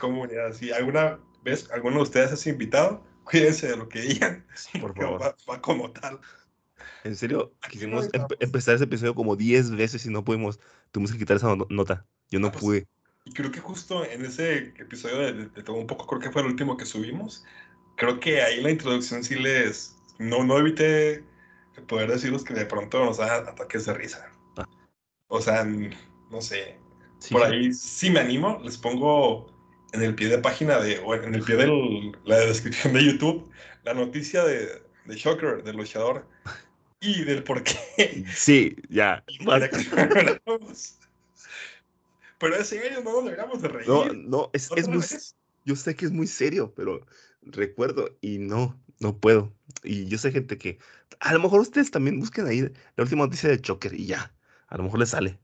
comunidad. Si alguna vez alguno de ustedes es invitado, cuídense de lo que digan, por favor. va, va como tal. En serio, quisimos no empe- empezar ese episodio como 10 veces y no pudimos. Tuvimos que quitar esa no- nota. Yo no Ah, pues, pude. Y creo que justo en ese episodio de, de- de todo un poco, creo que fue el último que subimos, creo que ahí la introducción sí les... No, no evité poder decirles que de pronto nos da ataques de risa. Ah. O sea, no sé. Sí, Por sí. ahí, si me animo, les pongo en el pie de página de, o en el pie de la descripción de YouTube, la noticia de, de Shocker, del luchador, y del por qué. Sí, ya. Pero es serio, no nos deberíamos de reír. No, no, es, es ¿Otra muy. vez? Yo sé que es muy serio, pero recuerdo y no, no puedo. Y yo sé, gente, que a lo mejor ustedes también busquen ahí la última noticia de Choker y ya. A lo mejor les sale.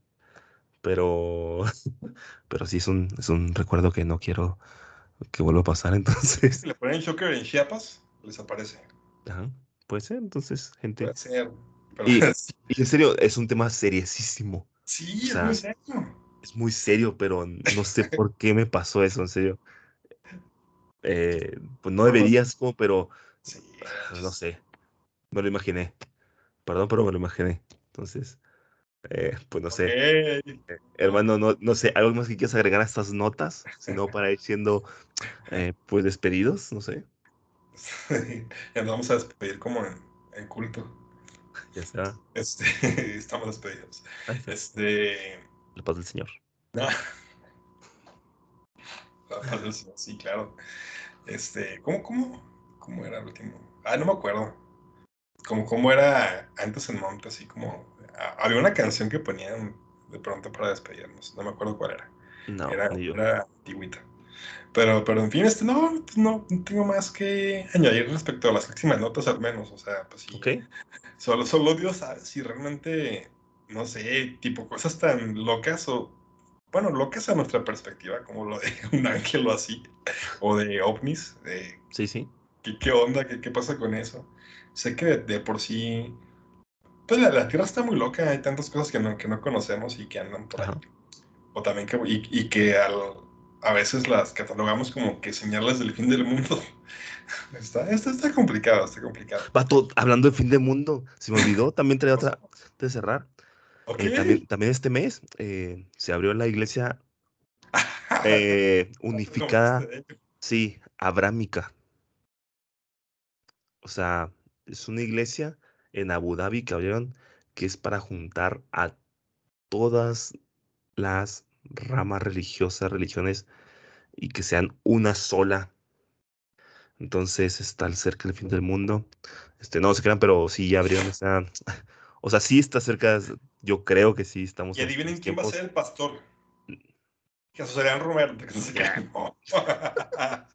Pero, pero sí es un, es un recuerdo que no quiero que vuelva a pasar. Entonces, Si le ponen Shocker en Chiapas, les aparece. ajá, puede ser. Entonces, gente. Puede ser. Pero Y, y en serio, es un tema seriosísimo. sí, o es muy serio. Es muy serio, pero no sé por qué me pasó eso, en serio. Eh, pues no deberías, como, pero Sí. no sé. Me lo imaginé. Perdón, pero me lo imaginé. Entonces, eh, pues no sé. Ok. Hermano, no, no sé, ¿algo más que quieras agregar a estas notas? Sino para ir siendo, eh, pues, despedidos, no sé. ya nos vamos a despedir como en, en culto. Ya sea. Este, estamos despedidos. Este. La paz del Señor. no. La paz del Señor, Sí, claro. Este, ¿cómo, cómo, cómo era el último? Ah, no me acuerdo. Como cómo era antes en Monte, así como. ah, Había una canción que ponían de pronto para despedirnos. No me acuerdo cuál era. No, era una antigüita. Pero, pero en fin, este, no, no, no tengo más que añadir respecto a las últimas notas, al menos. O sea, pues sí. Ok. Solo, solo Dios sabe si realmente, no sé, tipo cosas tan locas o, bueno, locas a nuestra perspectiva, como lo de un ángel o así, o de ovnis, de Sí, sí. qué, qué onda, qué, qué pasa con eso. Sé que de, de por sí, pues la, la Tierra está muy loca, hay tantas cosas que no, que no conocemos y que andan por ahí. Ajá. O también que, y, y que al- a veces las catalogamos como que señales del fin del mundo. Está, está, está complicado, está complicado. Vato, hablando de fin de mundo, se me olvidó, también traía otra de cerrar. Eh, también, también este mes eh, se abrió la iglesia eh, unificada, sí, abrámica. O sea, es una iglesia en Abu Dhabi que abrieron que es para juntar a todas las ramas religiosas, religiones y que sean una sola. Entonces está cerca del fin del mundo. Este, no se crean, pero sí ya abrieron esa. O sea, sí está cerca. Yo creo que sí estamos. Y adivinen quién va a ser el pastor. Que eso serían Romero.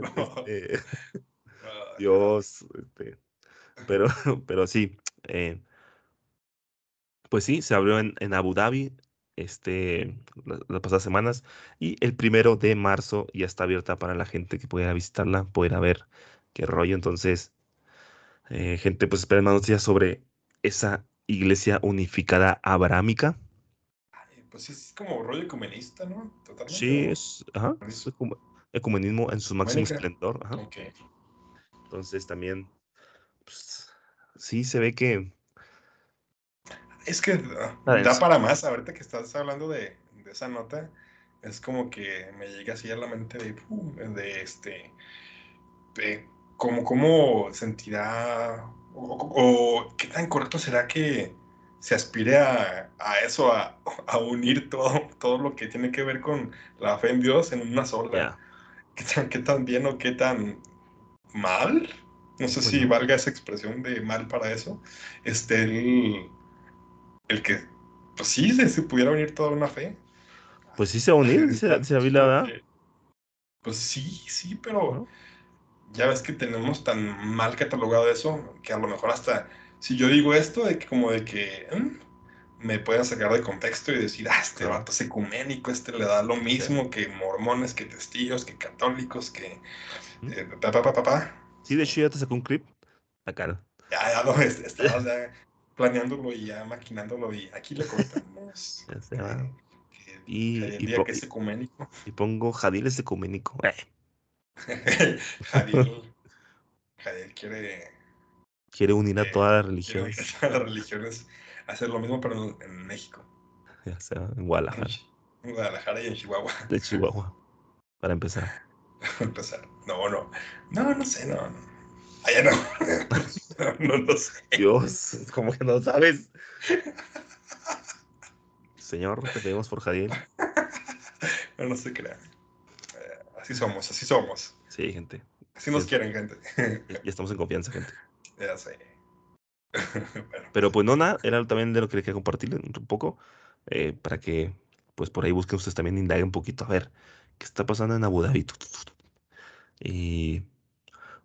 No. Este, Dios. Este, pero, pero sí. Eh, pues sí, se abrió en, en Abu Dhabi este, las pasadas semanas. Y el primero de marzo ya está abierta para la gente que pueda visitarla, poder ver qué rollo. Entonces, eh, gente, pues esperen más noticias sobre esa iglesia unificada abrámica. pues es como rollo ecumenista, ¿no? Totalmente. Sí, es, ajá, ecumenismo en su máximo esplendor. Entonces también, pues, sí se ve que es que da para más, ahorita que estás hablando de, esa nota, es como que me llega así a la mente de, de este, de cómo, cómo sentirá, o, qué tan correcto será que se aspire a, eso, a, unir todo, todo lo que tiene que ver con la fe en Dios en una sola. ¿Qué, tan, ¿Qué tan bien o qué tan mal? No sé si valga esa expresión de mal para eso. Este, el, el que, pues sí, se, pudiera unir toda una fe. Pues sí se va a unir, dice, la verdad. Pues sí, sí, pero ya ves que tenemos tan mal catalogado eso que a lo mejor hasta si yo digo esto, de que como de que mm, me pueden sacar de contexto y decir, ah, este vato es ecuménico, este le da lo mismo que mormones, que testigos, que católicos, que eh, papá, papá, papá. Sí, de hecho ya te sacó un clip acá. Ya, ya lo estabas ya planeándolo y ya maquinándolo y aquí le contamos. y, el que es ecuménico. Y pongo Jadil es ecuménico. Eh. Jadil quiere... Quiere unir a todas las religiones. a las religiones. Hacer lo mismo pero en México. Sea, en Guadalajara. En Guadalajara y en Chihuahua. De Chihuahua. Para empezar. Para empezar. No, no. No, no sé, no. no. Allá no. no lo sé. Dios, ¿cómo que no sabes? Señor, te pedimos por Jadiel. No, no se crean. Así somos, así somos. Sí, gente. Así nos quieren, gente. Ya, estamos en confianza, gente. Ya sé. Pero pues no, nada, era también de lo que quería compartir un poco, eh, para que pues por ahí busquen ustedes también, indaguen un poquito, a ver, qué está pasando en Abu Dhabi. Y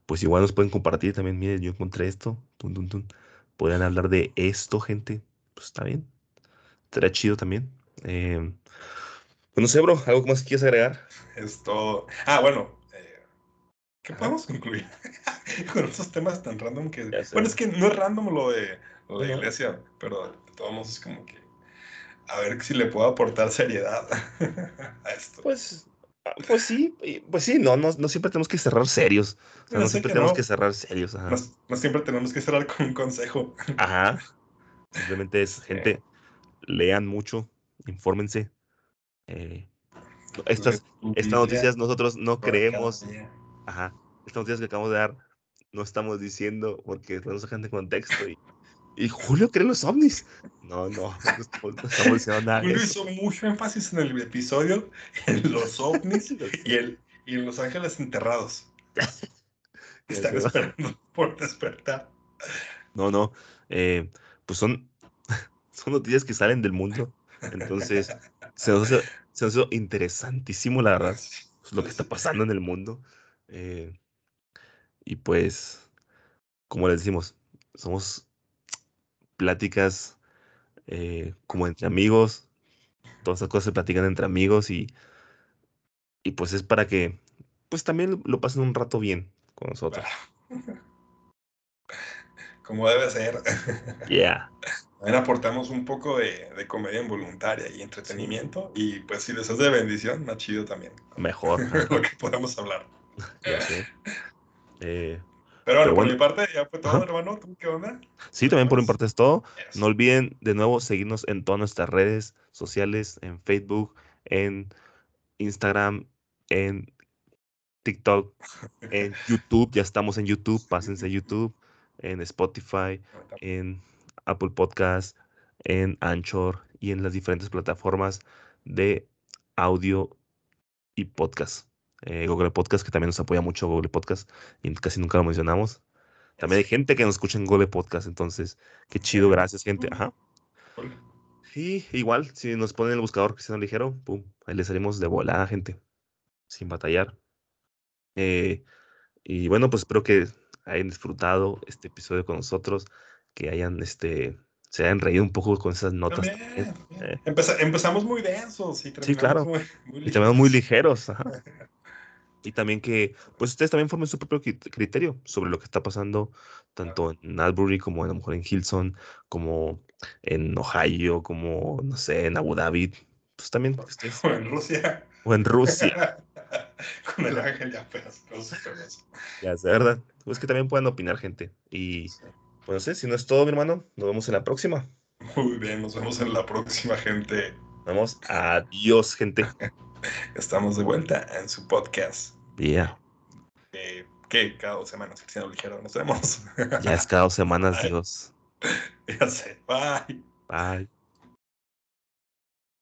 pues igual nos pueden compartir también, miren, yo encontré esto, tun, Pueden hablar de esto, gente, pues está bien. Estará chido también. Eh, pues no sé, bro, ¿algo más quieres agregar? Es todo. Ah, bueno, eh, ¿qué podemos concluir con esos temas tan random que... Bueno, es que no es random lo de, la iglesia, pero de todos modos es como que... A ver si le puedo aportar seriedad a esto. Pues pues sí, pues sí, no, no, no siempre tenemos que cerrar serios. no siempre tenemos que cerrar serios. No, siempre tenemos que cerrar con un consejo. Ajá. Simplemente es, gente, lean mucho, infórmense. Eh, estas, estas noticias nosotros no creemos. Ajá. Estas noticias que acabamos de dar no estamos diciendo porque no nos sacan de contexto y ¿Y Julio cree en los ovnis? No, no, no estamos diciendo nada. Julio hizo mucho énfasis en el episodio en los ovnis y, el, y en los ángeles enterrados. Están esperando por despertar. No, no. Eh, pues son, son noticias que salen del mundo. Entonces, se nos hace, interesantísimo, la verdad, lo que está pasando en el mundo. Eh, y pues, como les decimos, somos pláticas eh, como entre amigos. Todas esas cosas se platican entre amigos y, y pues es para que pues también lo pasen un rato bien con nosotros. Como debe ser. Yeah. También aportamos un poco de, de comedia involuntaria y entretenimiento. Y pues si les hace de bendición, más chido también. Mejor. lo que podamos hablar. Ya sé. Eh, pero bueno, por mi parte ya fue todo, hermano. ¿Tú qué onda? Sí, también por mi parte es todo. No olviden de nuevo seguirnos en todas nuestras redes sociales, en Facebook, en Instagram, en TikTok, en YouTube. Ya estamos en YouTube, pásense a YouTube, en Spotify, en Apple Podcast, en Anchor y en las diferentes plataformas de audio y Podcast. Eh, Google Podcast, que también nos apoya mucho Google Podcast, y casi nunca lo mencionamos. También hay gente que nos escucha en Google Podcast, entonces, qué chido, gracias, gente. Ajá. Y igual, si nos ponen el buscador Cristiano Ligero, pum, ahí le salimos de volada, gente, sin batallar. Eh, y bueno, pues espero que hayan disfrutado este episodio con nosotros, que hayan, este, se hayan reído un poco con esas notas. Eh. empezamos muy densos y terminamos sí, claro. muy, y terminamos muy ligeros. Ajá. y también que, pues ustedes también formen su propio criterio sobre lo que está pasando, tanto en Albury como a lo mejor en Hilson, como en Ohio, como, no sé, en Abu Dhabi. Pues también. O en Rusia. O en Rusia. Con el ángel ya apenas. Ya es verdad. Pues que también puedan opinar, gente. Y, pues no sé, si no es todo, mi hermano, nos vemos en la próxima. Muy bien, nos vemos en la próxima, gente. Vamos, adiós, gente. Estamos de vuelta en su podcast. Yeah. Eh, ¿Qué? Cada dos semanas, Cristiano Ligero. Nos vemos. ya es cada dos semanas, Dios. Ya sé. Bye. Bye.